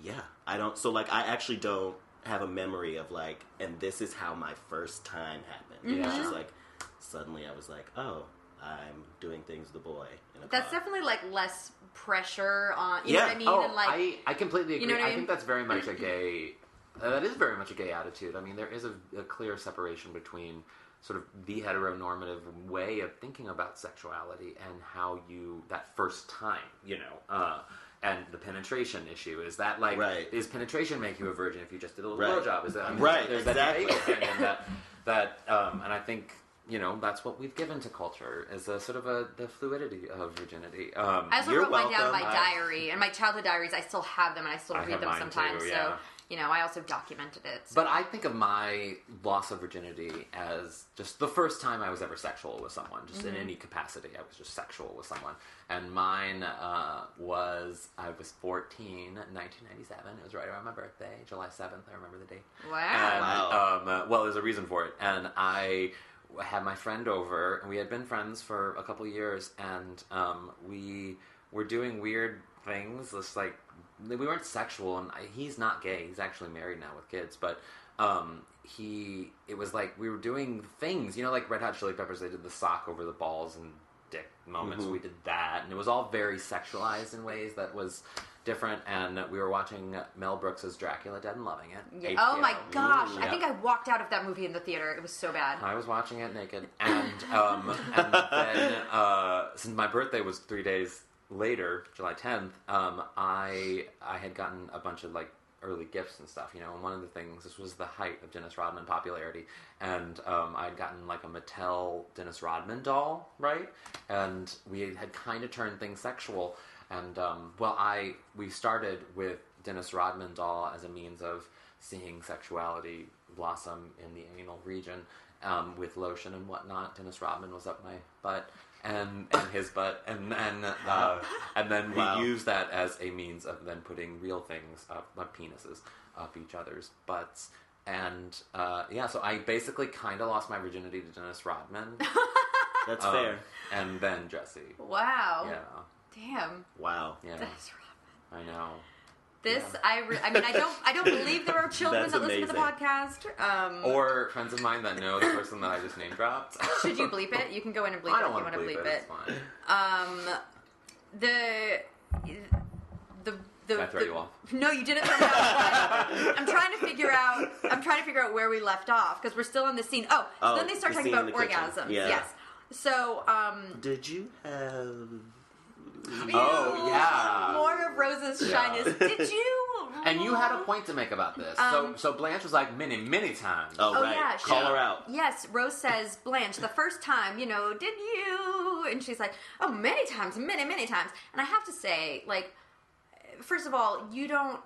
yeah, I don't. So like, I actually don't have a memory of like, and this is how my first time happened. Yeah. It's Yeah. just like suddenly I was like, oh, I'm doing things the boy. In a That's car. definitely like less pressure on. You Yeah. know what I mean? Oh, and like, I, I completely agree. You know what I I mean? think that's very much a gay. Uh, that is very much a gay attitude. I mean, there is a, a clear separation between sort of the heteronormative way of thinking about sexuality and how you that first time, you know. Uh, and the penetration issue is that like Right. is penetration make you a virgin if you just did a little Right. blowjob? Is that I mean, Right, There's exactly. that debate and that that um, and I think you know that's what we've given to culture is a sort of a the fluidity of virginity. Um, I also You're wrote mine down in my I- diary and my childhood diaries. I still have them and I still I read them mine sometimes. too, So yeah. You know, I also documented it. so- But I think of my loss of virginity as just the first time I was ever sexual with someone, just in any capacity. I was just sexual with someone. And mine uh, was, I was 14, 1997. It was right around my birthday, July 7th. I remember the date. Wow. And, Wow. Um, uh, well, there's a reason for it. And I had my friend over, and we had been friends for a couple years, and um, we were doing weird things. Just like we weren't sexual, and I, he's not gay. He's actually married now with kids, but. Um, he, it was like we were doing things, you know, like Red Hot Chili Peppers. They did the sock over the balls and dick moments. We did that, and it was all very sexualized in ways that was different. And we were watching Mel Brooks's Dracula Dead and loving it. Yeah. Oh my gosh! I Yeah. think I walked out of that movie in the theater. It was so bad. I was watching it naked, and um, and then uh, since my birthday was three days later, July tenth, um, I I had gotten a bunch of like early gifts and stuff, you know. And one of the things this was the height of Dennis Rodman popularity, and um, I had gotten like a Mattel Dennis Rodman doll, right? And we had kind of turned things sexual, and um, well, I we started with Dennis Rodman doll as a means of seeing sexuality blossom in the anal region um, with lotion and whatnot. Dennis Rodman was up my butt and and his butt, and then uh, and then we Wow. used that as a means of then putting real things up, like penises, up each other's butts. And uh, yeah, so I basically kind of lost my virginity to Dennis Rodman. That's um, fair. And then Jesse. Wow. Yeah, Damn. Wow. yeah, That's I know. This Yeah. I re- I mean I don't I don't believe there are children That's that listen to the podcast. Um, Or friends of mine that know the person that I just name dropped. should you bleep it? You can go in and bleep I it don't if you want want to to bleep, bleep it. it. It's fine. Um, the the the, I throw the- you off? No, you didn't throw me off. I'm trying to figure out. I'm trying to figure out where we left off because we're still on the scene. Oh, so Oh, then they start the talking about the orgasms. Yeah. Yes. So, um, Did you have? Oh, yeah. more of Rose's Yeah. shyness. Did you? And you had a point to make about this. Um, so so Blanche was like many, many times. Oh, Oh right. yeah, she- Call her out. Yes, Rose says, Blanche, the first time, you know, did you? And she's like, oh, many times, many, many times. And I have to say, like, first of all, you don't.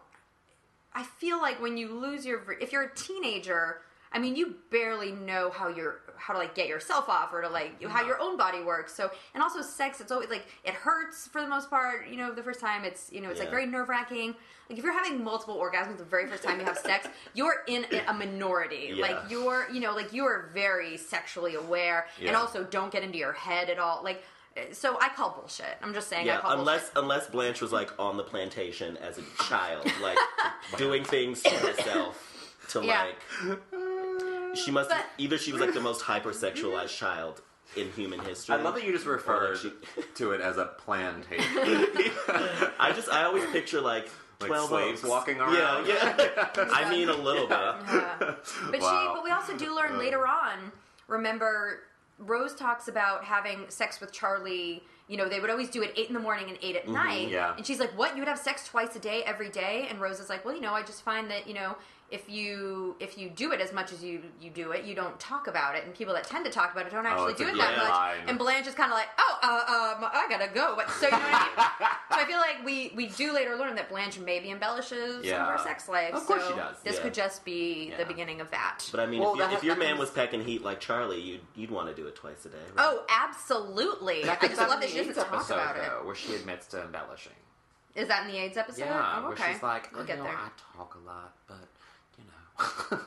I feel like when you lose your, if you're a teenager, I mean, you barely know how you're, how to like get yourself off or to like how your own body works. So, and also sex, it's always like it hurts for the most part. You know, the first time, it's you know, it's like very nerve wracking. Like if you're having multiple orgasms the very first time you have sex, you're in a minority. Yeah. Like you're, you know, like you are very sexually aware, and also don't get into your head at all. Like, so I call bullshit. I'm just saying. I Yeah, call unless bullshit. unless Blanche was like on the plantation as a child, like doing things to herself to Yeah. like. She must But- either she was like the most hypersexualized child in human history. I love that you just referred she- to it as a plantation. I just I always picture like Like twelve slaves oaks. walking Yeah, around? yeah. Yeah. I mean a little bit. Yeah. But Wow. she, but we also do learn uh. later on. Remember, Rose talks about having sex with Charlie. You know, they would always do it eight in the morning and eight at mm-hmm. night. yeah. And she's like, "What? You would have sex twice a day, every day?" And Rose is like, "Well, you know, I just find that you know." If you if you do it as much as you you do it, you don't talk about it, and people that tend to talk about it don't actually it's do it that good much. line. And Blanche is kind of like, "Oh, uh, um, I gotta go." But so you know what I mean? so I feel like we we do later learn that Blanche maybe embellishes some of her sex life. Of course so she does. This Yeah. could just be Yeah. the beginning of that. But I mean, Well, if, you, if your man was pecking heat like Charlie, you'd you'd want to do it twice a day. Right? Oh, absolutely! I just love that she doesn't talk episode, about it. though, where she admits to embellishing. Is that in the AIDS episode? Yeah, oh, where she's like, we'll "Oh, get you know, there. I talk a lot, but you know.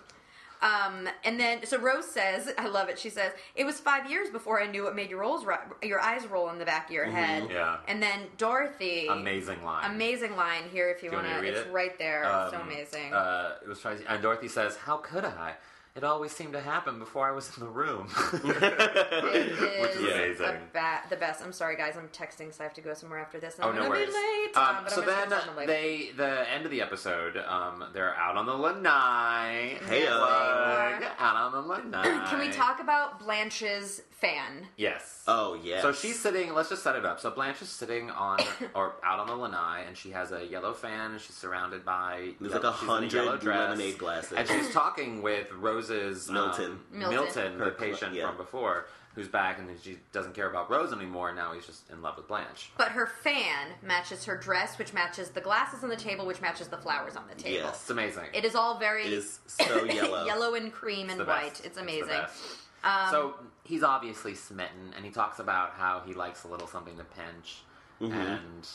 Um, and then so Rose says, I love it. She says it was five years before I knew what made your rolls ro- your eyes roll in the back of your head. Mm-hmm. Yeah. And then Dorothy, Amazing line. amazing line here if you you want to. me to read It's it? right there. Um, so amazing. Uh, it was trying. And Dorothy says, "How could I? It always seemed to happen before I was in the room. It Which is is amazing. ba- the best. I'm sorry, guys. I'm texting, so I have to go somewhere after this. and Oh I'm no gonna worries. be late. Um, but so I'm gonna then start something late. they, the end of the episode, um, they're out on the lanai. Hey, Yes, they out on the lanai. Can we talk about Blanche's fan? Yes. Oh yeah. So she's sitting. Let's just set it up. So Blanche is sitting on or out on the lanai, and she has a yellow fan, and she's surrounded by. There's like a she's in yellow hundred dress, lemonade glasses. and she's talking with Rose's um, Milton. Milton. Milton, the Her cl- patient yeah. from before, who's back, and she doesn't care about Rose anymore. Now he's just in love with Blanche. But her fan matches her dress, which matches the glasses on the table, which matches the flowers on the table. Yes. It's amazing. It is all very It is so yellow. yellow and cream and white. best. It's amazing. best. Um, so he's obviously smitten, and he talks about how he likes a little something to pinch, Mm-hmm. and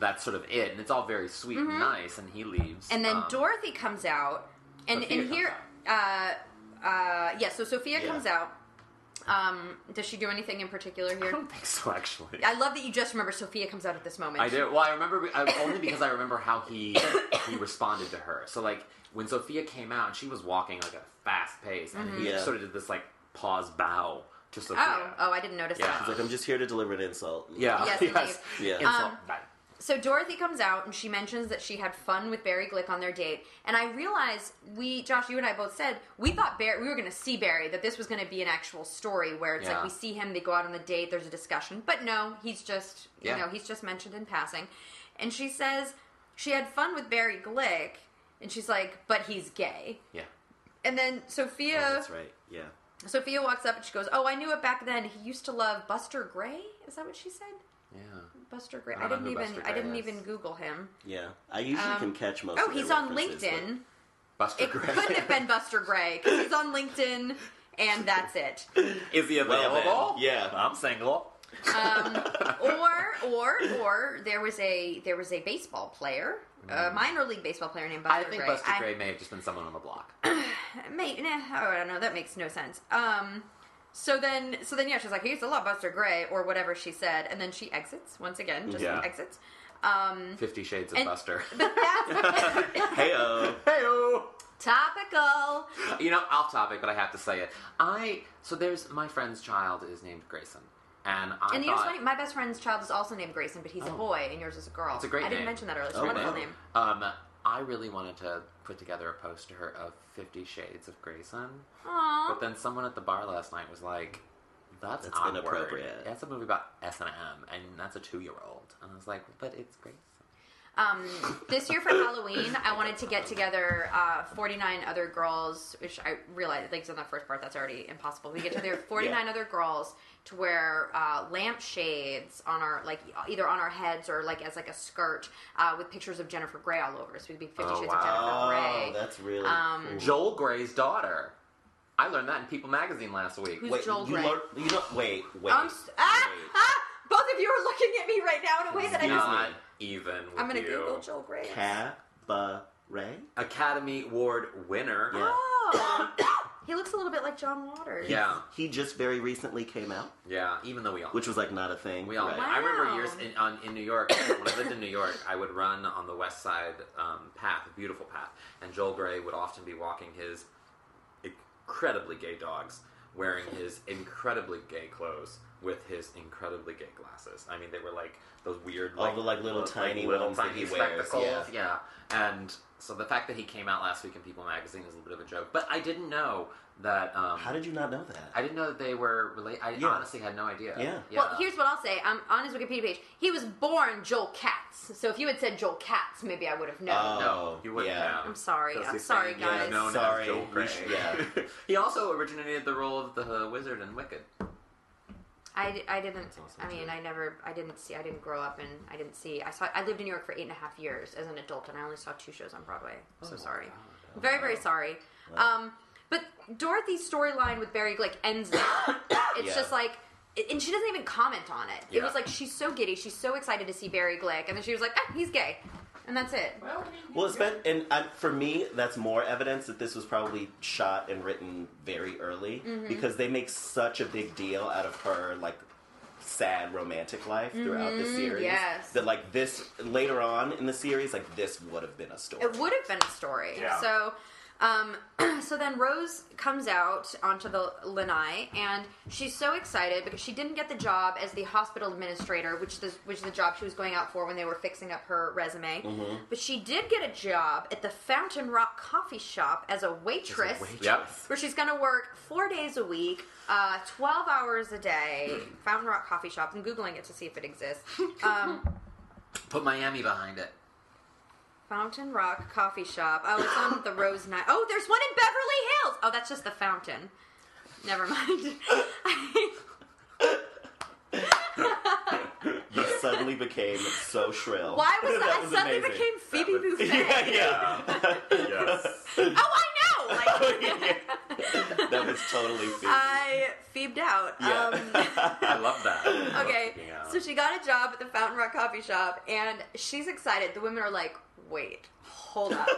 that's sort of it. And it's all very sweet and nice. And he leaves, Mm-hmm. and then Um, Dorothy comes out, and and here, uh, uh, yeah. So Sophia Yeah. comes out. Um, does she do anything in particular here? I don't think so, actually. I love that you just remember Sophia comes out at this moment. I do. Well, I remember I, only because I remember how he he responded to her. So like when Sophia came out, and she was walking like at a fast pace, and he Yeah. sort of did this like pause bow to Sophia. Oh, oh, I didn't notice Yeah. that. She's like, I'm just here to deliver an insult. Yeah. Yes, yes. indeed. Insult. Um, Bye. So Dorothy comes out and she mentions that she had fun with Barry Glick on their date, and I realized we, Josh, you and I both said we thought Barry, we were going to see Barry, that this was going to be an actual story where it's Yeah. like we see him, they go out on the date, there's a discussion, but no, he's just, you Yeah. know, he's just mentioned in passing, and she says she had fun with Barry Glick, and she's like, but he's gay, Yeah. and then Oh, Sophia, that's right. Yeah. Sophia walks up and she goes, "Oh, I knew it back then. He used to love Buster Gray." Is that what she said? Yeah. Buster Gray. I I, didn't even. I didn't is. even Google him. Yeah. I usually Um, can catch most Oh, of their he's on LinkedIn. Buster It Gray. couldn't have been Buster Gray because he's on LinkedIn, and that's it. Is he available? then, yeah. I'm single. Um, or, or, or there was a there was a baseball player, a minor league baseball player named Buster I think Gray. Buster I- Gray may have just been someone on the block. May, nah, oh, I don't know. That makes no sense. Um, so then, so then, yeah, she's like, he used to love Buster Gray or whatever she said, and then she exits once again, just Yeah. exits. Um, Fifty Shades of And- Buster. but that's Hey-oh. Heyo. topical. You know, off topic, but I have to say it. I so there's my friend's child is named Grayson, and I And you know what's thought funny? My best friend's child is also named Grayson, but he's a Oh. boy, and yours is a girl. It's a great I didn't name. mention that earlier. It's a Oh, wonderful wow. name. um, I really wanted to put together a poster of Fifty Shades of Grayson, Aww. but then someone at the bar last night was like, "That's, That's awkward. inappropriate. That's a movie about S and M, and that's a two-year-old." And I was like, "But it's Grayson." Um, this year for Halloween, I wanted to get together uh, 49 other girls, which I realized, like, in the first part, that's already impossible. We get together 49 Yeah. other girls to wear uh, lampshades on our, like, either on our heads or, like, as, like, a skirt uh, with pictures of Jennifer Grey all over. So we'd be 50 Oh, Shades wow. of Jennifer Oh, Grey. that's really Um, cool. Joel Grey's daughter. I learned that in People Magazine last week. Who's Wait, Joel you Grey? learn- you don't wait, wait. I'm ah, wait. ah! Both of you are looking at me right now in a way that I Excuse just. Not even. With I'm going to you. Google Joel Grey. Cabaret? Academy Award winner. Yeah. Oh! he looks a little bit like John Waters. Yeah, He just very recently came out, yeah. Even though we all, which was like not a thing. we all, Right. I remember Wow. years in, on, in New York when I lived in New York, I would run on the West Side um, path, a beautiful path, and Joel Grey would often be walking his incredibly gay dogs, wearing his incredibly gay clothes with his incredibly gay glasses. I mean, they were like those weird, All the, like, little tiny ones that he wears, spectacles. Yeah. And so the fact that he came out last week in People Magazine is a little bit of a joke, but I didn't know that. Um, How did you not know that? I didn't know that they were related. I Yeah. honestly had no idea. Yeah. Well, here's what I'll say. I'm on his Wikipedia page. He was born Joel Katz. So if you had said Joel Katz, maybe I would have known. Oh. no, you wouldn't yeah. have. I'm sorry. I'm sorry, guys. known as Sorry, Joel Grey. sh- yeah. he also originated the role of the uh, wizard in Wicked. I, I didn't. awesome, I mean, too. I never. I didn't see. I didn't grow up and I didn't see. I saw. I lived in New York for eight and a half years as an adult, and I only saw two shows on Broadway. I'm so Oh, sorry. God. Very very sorry. Um, but Dorothy's storyline with Barry Glick ends it's Yeah. just like. And she doesn't even comment on it. It was like she's so giddy, she's so excited to see Barry Glick, and then she was like, ah, "He's gay," and that's it. Well, it's been, and I, for me, that's more evidence that this was probably shot and written very early Mm-hmm. because they make such a big deal out of her like sad romantic life throughout the series. Mm-hmm. yes. That like this later on in the series, like this would have been a story. It would have been a story. Yeah. So, Um, so then Rose comes out onto the lanai, and she's so excited because she didn't get the job as the hospital administrator, which is which is the job she was going out for when they were fixing up her resume. Mm-hmm. But she did get a job at the Fountain Rock Coffee Shop as a waitress, Yep. where she's going to work four days a week, uh, twelve hours a day. Fountain Rock Coffee Shop. I'm googling it to see if it exists. Um, Put Miami behind it. Fountain Rock Coffee Shop. Oh, it's on the Rose Night. Oh, there's one in Beverly Hills. Oh, that's just the fountain. Never mind. You suddenly became so shrill. Why was that? That I suddenly amazing. became Phoebe That was- Buffay. Yeah, yeah. Yes. Oh, I know. Like, that was totally Phoebe. I phoebed out. Yeah. Um, I love that. I love okay, freaking so she got a job at the Fountain Rock Coffee Shop, and she's excited. The women are like, "Wait, hold up!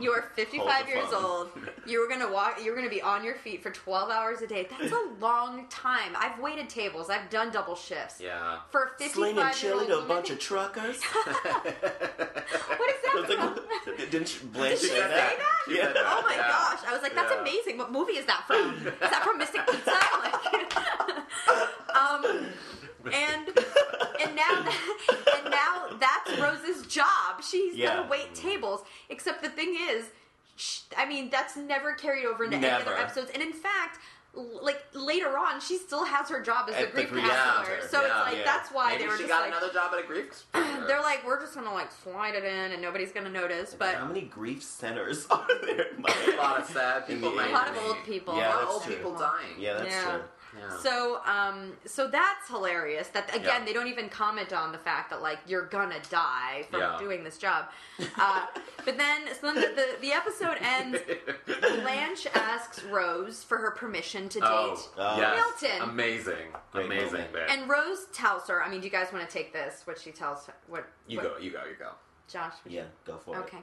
You are 55 years phone. old. You were gonna walk. You're gonna be on your feet for 12 hours a day. That's a long time. I've waited tables. I've done double shifts. yeah. For a 55 Slinging year chili old to a bunch of truckers. what is that? Like, from? didn't she, Blanche Did she say say that? that? She Oh my yeah. gosh! I was like, "That's Yeah. amazing." What movie is that from? Is that from Mystic Pizza? Like, um, and and now and now that's Rose's job. She's Yeah. gonna wait tables. Except the thing is, sh I mean, that's never carried over into any other episodes. And in fact. l- Like later on, she still has her job as At a grief grief counselor. counter. So Yeah. it's like Yeah. that's why Maybe they were she just got like another job at a grief. experimenter. they're like we're just gonna like slide it in and nobody's gonna notice. But How many grief centers are there? a lot of sad people. A a lot of old people. Yeah, A lot of old true. people dying. Yeah, that's Yeah. true. Yeah. So, um, so that's hilarious. That again, Yeah. they don't even comment on the fact that like you're gonna die from Yeah. doing this job. Uh, but then, so then the, the, the episode ends. Blanche asks Rose for her permission to date, Oh, Oh. yes. Milton. Amazing. Great Amazing moment. and Rose tells her. I mean, do you guys want to take this? What she tells her? What you what- go, you go, you go. Josh? would you- Yeah, go for it. Okay.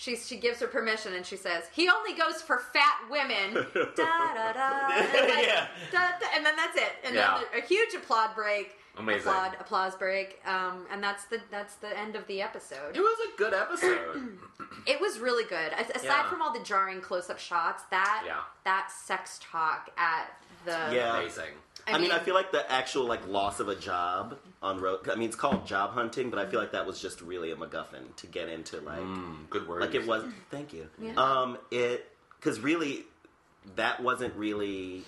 She, she gives her permission and she says, he only goes for fat women. da, da, da. And, like, Yeah. da, da, and then that's it. And Yeah. then a huge applaud break. Amazing. Applaud, applause break. Um, and that's the that's the end of the episode. It was a good episode. It was really good. As- Aside Yeah. from all the jarring close up shots, that Yeah. that sex talk at the Yeah. Amazing. I I, mean, I feel like the actual like loss of a job on road. I mean, it's called job hunting, but I feel like that was just really a MacGuffin to get into like Mm, good word. like it was. Thank you. Yeah. Um, it because really that wasn't really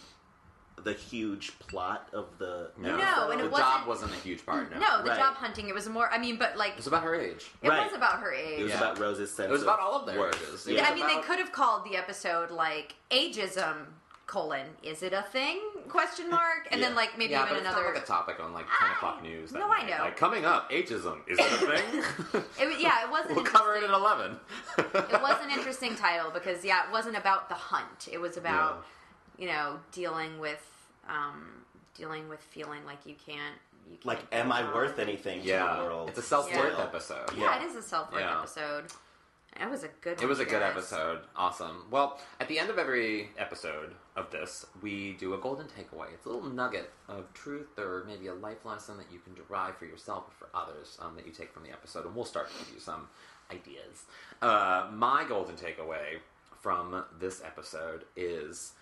the huge plot of the No, and the it job wasn't- wasn't a huge part. No, no, the Right. job hunting. It was more. I mean, but like it was about her age. it Right. was about her age. It was Yeah. about Rose's sense. It was about all of their worth. ages. Yeah. It was I mean, they could have called the episode like ageism colon is it a thing question mark and then like maybe yeah, even but it's another not like a topic on like ten I- o'clock news. That no, I know. Like coming up, ageism is it a thing? it, was- yeah it wasn't we'll cover it at eleven. it was an interesting title because yeah it wasn't about the hunt it was about you know dealing with um dealing with feeling like you can't you can't Like, am i worth anything to Yeah, the world? it's a self worth Yeah. episode. yeah, it is a self-worth Yeah. episode it was a good one It was a good guys. episode. Awesome. Well, at the end of every episode of this, we do a golden takeaway. It's a little nugget of truth or maybe a life lesson that you can derive for yourself or for others um, that you take from the episode. And we'll start to give you some ideas. Uh, my golden takeaway from this episode is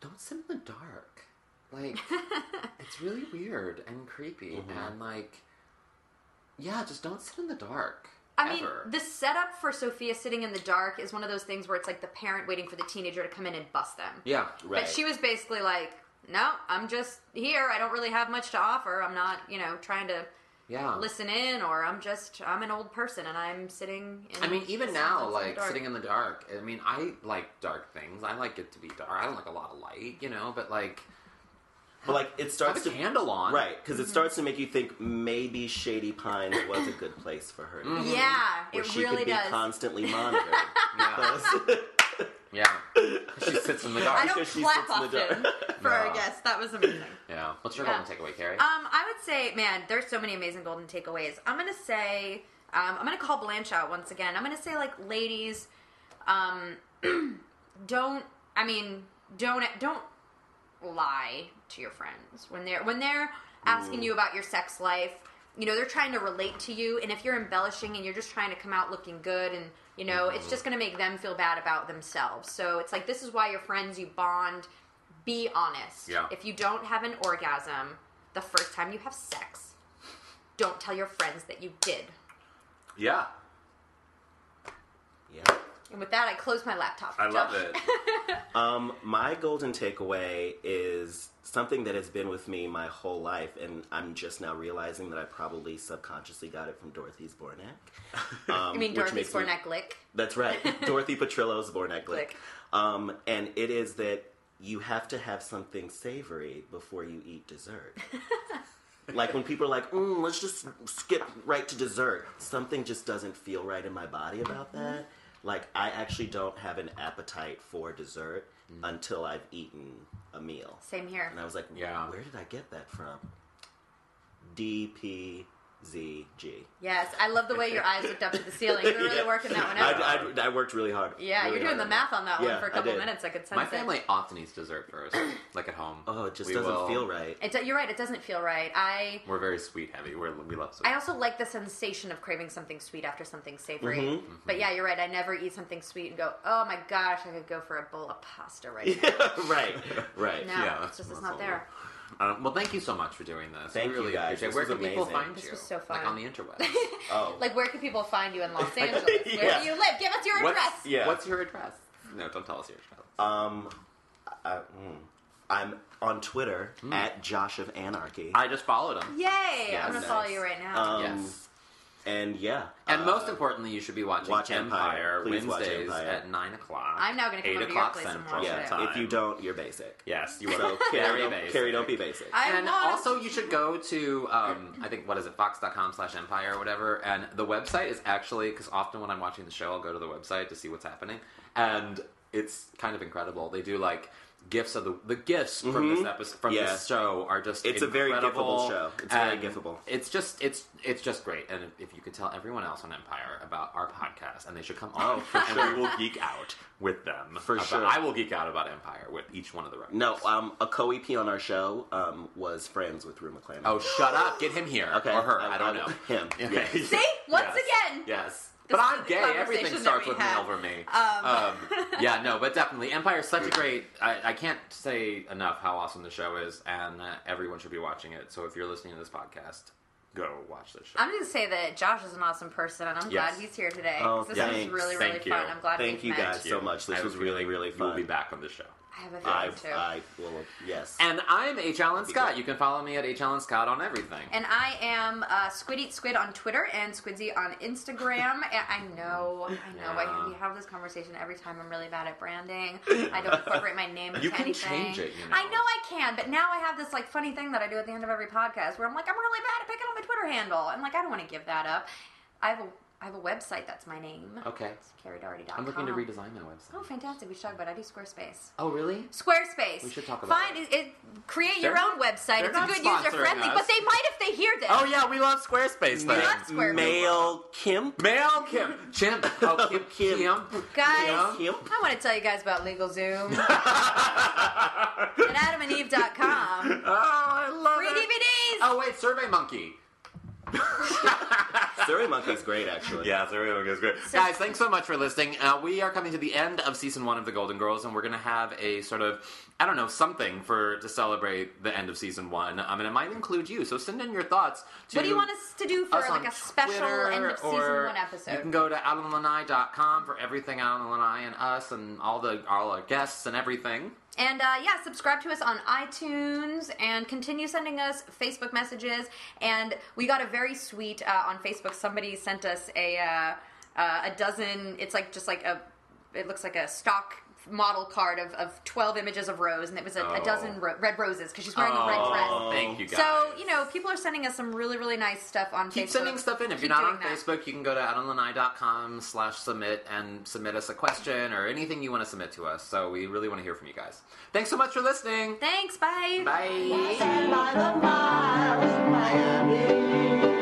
don't sit in the dark. Like, it's really weird and creepy. And, like, yeah, just don't sit in the dark. I mean, ever. the setup for Sophia sitting in the dark is one of those things where it's like the parent waiting for the teenager to come in and bust them. yeah. Right. But she was basically like, "No, I'm just here. I don't really have much to offer. I'm not, you know, trying to Yeah. listen in, or I'm just, I'm an old person and I'm sitting." in I mean, even now, like sitting in the dark. I mean, I like dark things. I like it to be dark. I don't like a lot of light, you know. But like, but like it have starts a to candle on, right because it starts to make you think maybe Shady Pines was a good place for her. to be, Yeah, where it she really could be does. constantly monitored. Yeah, Because- yeah. She sits in the dark. I dark. don't because she clap sits in the often dark. for our No. guests. That was amazing. Yeah. What's your Yeah. golden takeaway, Carrie? Um, I would say, man, there's so many amazing golden takeaways. I'm gonna say, um, I'm gonna call Blanche out once again. I'm gonna say, like, ladies, um, don't. I mean, don't don't lie to your friends when they're when they're asking mm. you about your sex life. you know they're trying to relate to you, and if you're embellishing and you're just trying to come out looking good, and you know it's just mm-hmm. going to make them feel bad about themselves. So it's like this is why you're friends. You bond. Be honest. Yeah. If you don't have an orgasm the first time you have sex, don't tell your friends that you did. Yeah, Yeah. And with that, I close my laptop. I love it. Um, my golden takeaway is something that has been with me my whole life, and I'm just now realizing that I probably subconsciously got it from Dorothy Zbornak. Um, You mean which Dorothy makes me- Lick? That's right, Dorothy Petrillo's Zbornak Lick. Lick. Um, and it is that you have to have something savory before you eat dessert. like when people are like, mm, let's just skip right to dessert. Something just doesn't feel right in my body about that. Like I actually don't have an appetite for dessert mm-hmm. until I've eaten a meal. Same here. And I was like, Yeah. where did I get that from? D P Z G. Yes, I love the way your eyes looked up to the ceiling. You're really Yeah. working that one out. I, I, I worked really hard. yeah, really you're doing hard the math on that Yeah, one for a couple did. minutes. I could sense it. My it. family often eats dessert first, like at home. Oh, it just We doesn't will- feel right. It, do- you're right. It doesn't feel right. I We're very sweet heavy. We're, we love sweet. I also like the sensation of craving something sweet after something savory. Mhm. But yeah, you're right. I never eat something sweet and go, oh my gosh, I could go for a bowl of pasta right now. right, right. No, Yeah, it's just it's not all there. Uh, well, thank you so much for doing this. Thank we you, guys. appreciate it. This Where was can people amazing. find This you? was so fun. Like on the interwebs. Oh, Like, where can people find you in Los Angeles? Where Yeah. do you live? Give us your What's- address. Yeah. What's your address? No, don't tell us your address. um, I, mm, I'm on Twitter at Josh of Anarchy. I just followed him. Yay! Yeah, I'm gonna nice. follow you right now. Um, yes. And yeah, And uh, most importantly, you should be watching watch Empire, Empire. Please watch Wednesdays Empire. at 9 o'clock. I'm now gonna come 8 over your o'clock place and Central watch yeah. it. time. If you don't, you're basic. Yes, you are So Carrie, very don't, basic. Carrie, don't be basic. I and want- also, you should go to, um, I think, what is it, fox.com slash empire or whatever. And the website is actually, because often when I'm watching the show, I'll go to the website to see what's happening. And it's kind of incredible. They do like gifts of the the gifts from this episode from Yeah. this show are just It's a very incredible, giftable show. It's very and giftable. It's just it's it's just great. And if, if you could tell everyone else on Empire about our podcast, and they should come on, and we will geek out with them. For about- sure. I will geek out about Empire with each one of the records. no, um, a co-EP on our show um, was friends with Rue McClanahan. Oh, shut up! Get him here. Okay, or her. I- I, don't I- know. him. Okay. Yes. See? Once Yes. again. Yes. This But I'm gay. Everything starts we with me had. over me. Um. Um, yeah, no, but definitely, Empire is such a great. I, I can't say enough how awesome the show is, and uh, everyone should be watching it. So if you're listening to this podcast, go watch this show. I'm going to say that Josh is an awesome person, and I'm Yes. glad he's here today. Oh, 'cause this thanks. was really, really Thank you. I'm glad Thank we you met. guys so much. This I was really, really, fun. really You'll be back on the show. I have a I, feeling too. I will. Yes. And I'm H. Alan Scott. great. You can follow me at H. Alan Scott on everything. And I am uh, Squid Eat Squid on Twitter and Squidsy on Instagram. and I know, I know. Yeah. I, we have this conversation every time. I'm really bad at branding. I don't incorporate my name into You can anything. change it, you know. I know I can, but now I have this like funny thing that I do at the end of every podcast where I'm like, I'm really bad at picking on my Twitter handle. I'm like, I don't want to give that up. I have a I have a website that's my name. Okay. It's carriedoherty.com. I'm looking to redesign my website. Oh, fantastic! We should talk about. It. I do Squarespace. Oh, really? Squarespace. We should talk about Find it. it create your They're own not- website. they're It's a good user friendly, us. but they might if they hear this. Oh yeah, we love Squarespace. We Then. love Squarespace. Male Kimp. Male Kim. Chimp. Oh, Kim. Kim. Kim. Guys, Kimp. I want to tell you guys about LegalZoom at adamandeve.com. Oh, I love Free it. DVDs. Oh wait, Survey Monkey. Surrey Monkey's great, actually. Yeah, Survey Monkey is great. Guys, thanks so much for listening. Uh, we are coming to the end of season one of The Golden Girls, and we're going to have a sort of, I don't know, something for to celebrate the end of season one. Um, and it might include you. So send in your thoughts. To What do you want us to do for like a special Twitter, end of season one episode? You can go to alanlanai.com for everything Alan Lanai and us and all the all our guests and everything. And uh, yeah, subscribe to us on iTunes and continue sending us Facebook messages. And we got a very sweet uh, on Facebook. Somebody sent us a uh, uh, a dozen. It's like just like a. It looks like a stock model card of, of 12 images of Rose, and it was a, a Oh. dozen ro- red roses because she's wearing a red oh, dress. Thank you guys. So, you know, people are sending us some really, really nice stuff on Keep Facebook. sending stuff in. If Keep you're not on that. Facebook, you can go to alanlanai.com slash submit and submit us a question or anything you want to submit to us. So we really want to hear from you guys. Thanks so much for listening. Thanks, bye. Bye. Stand by the miles, Miami.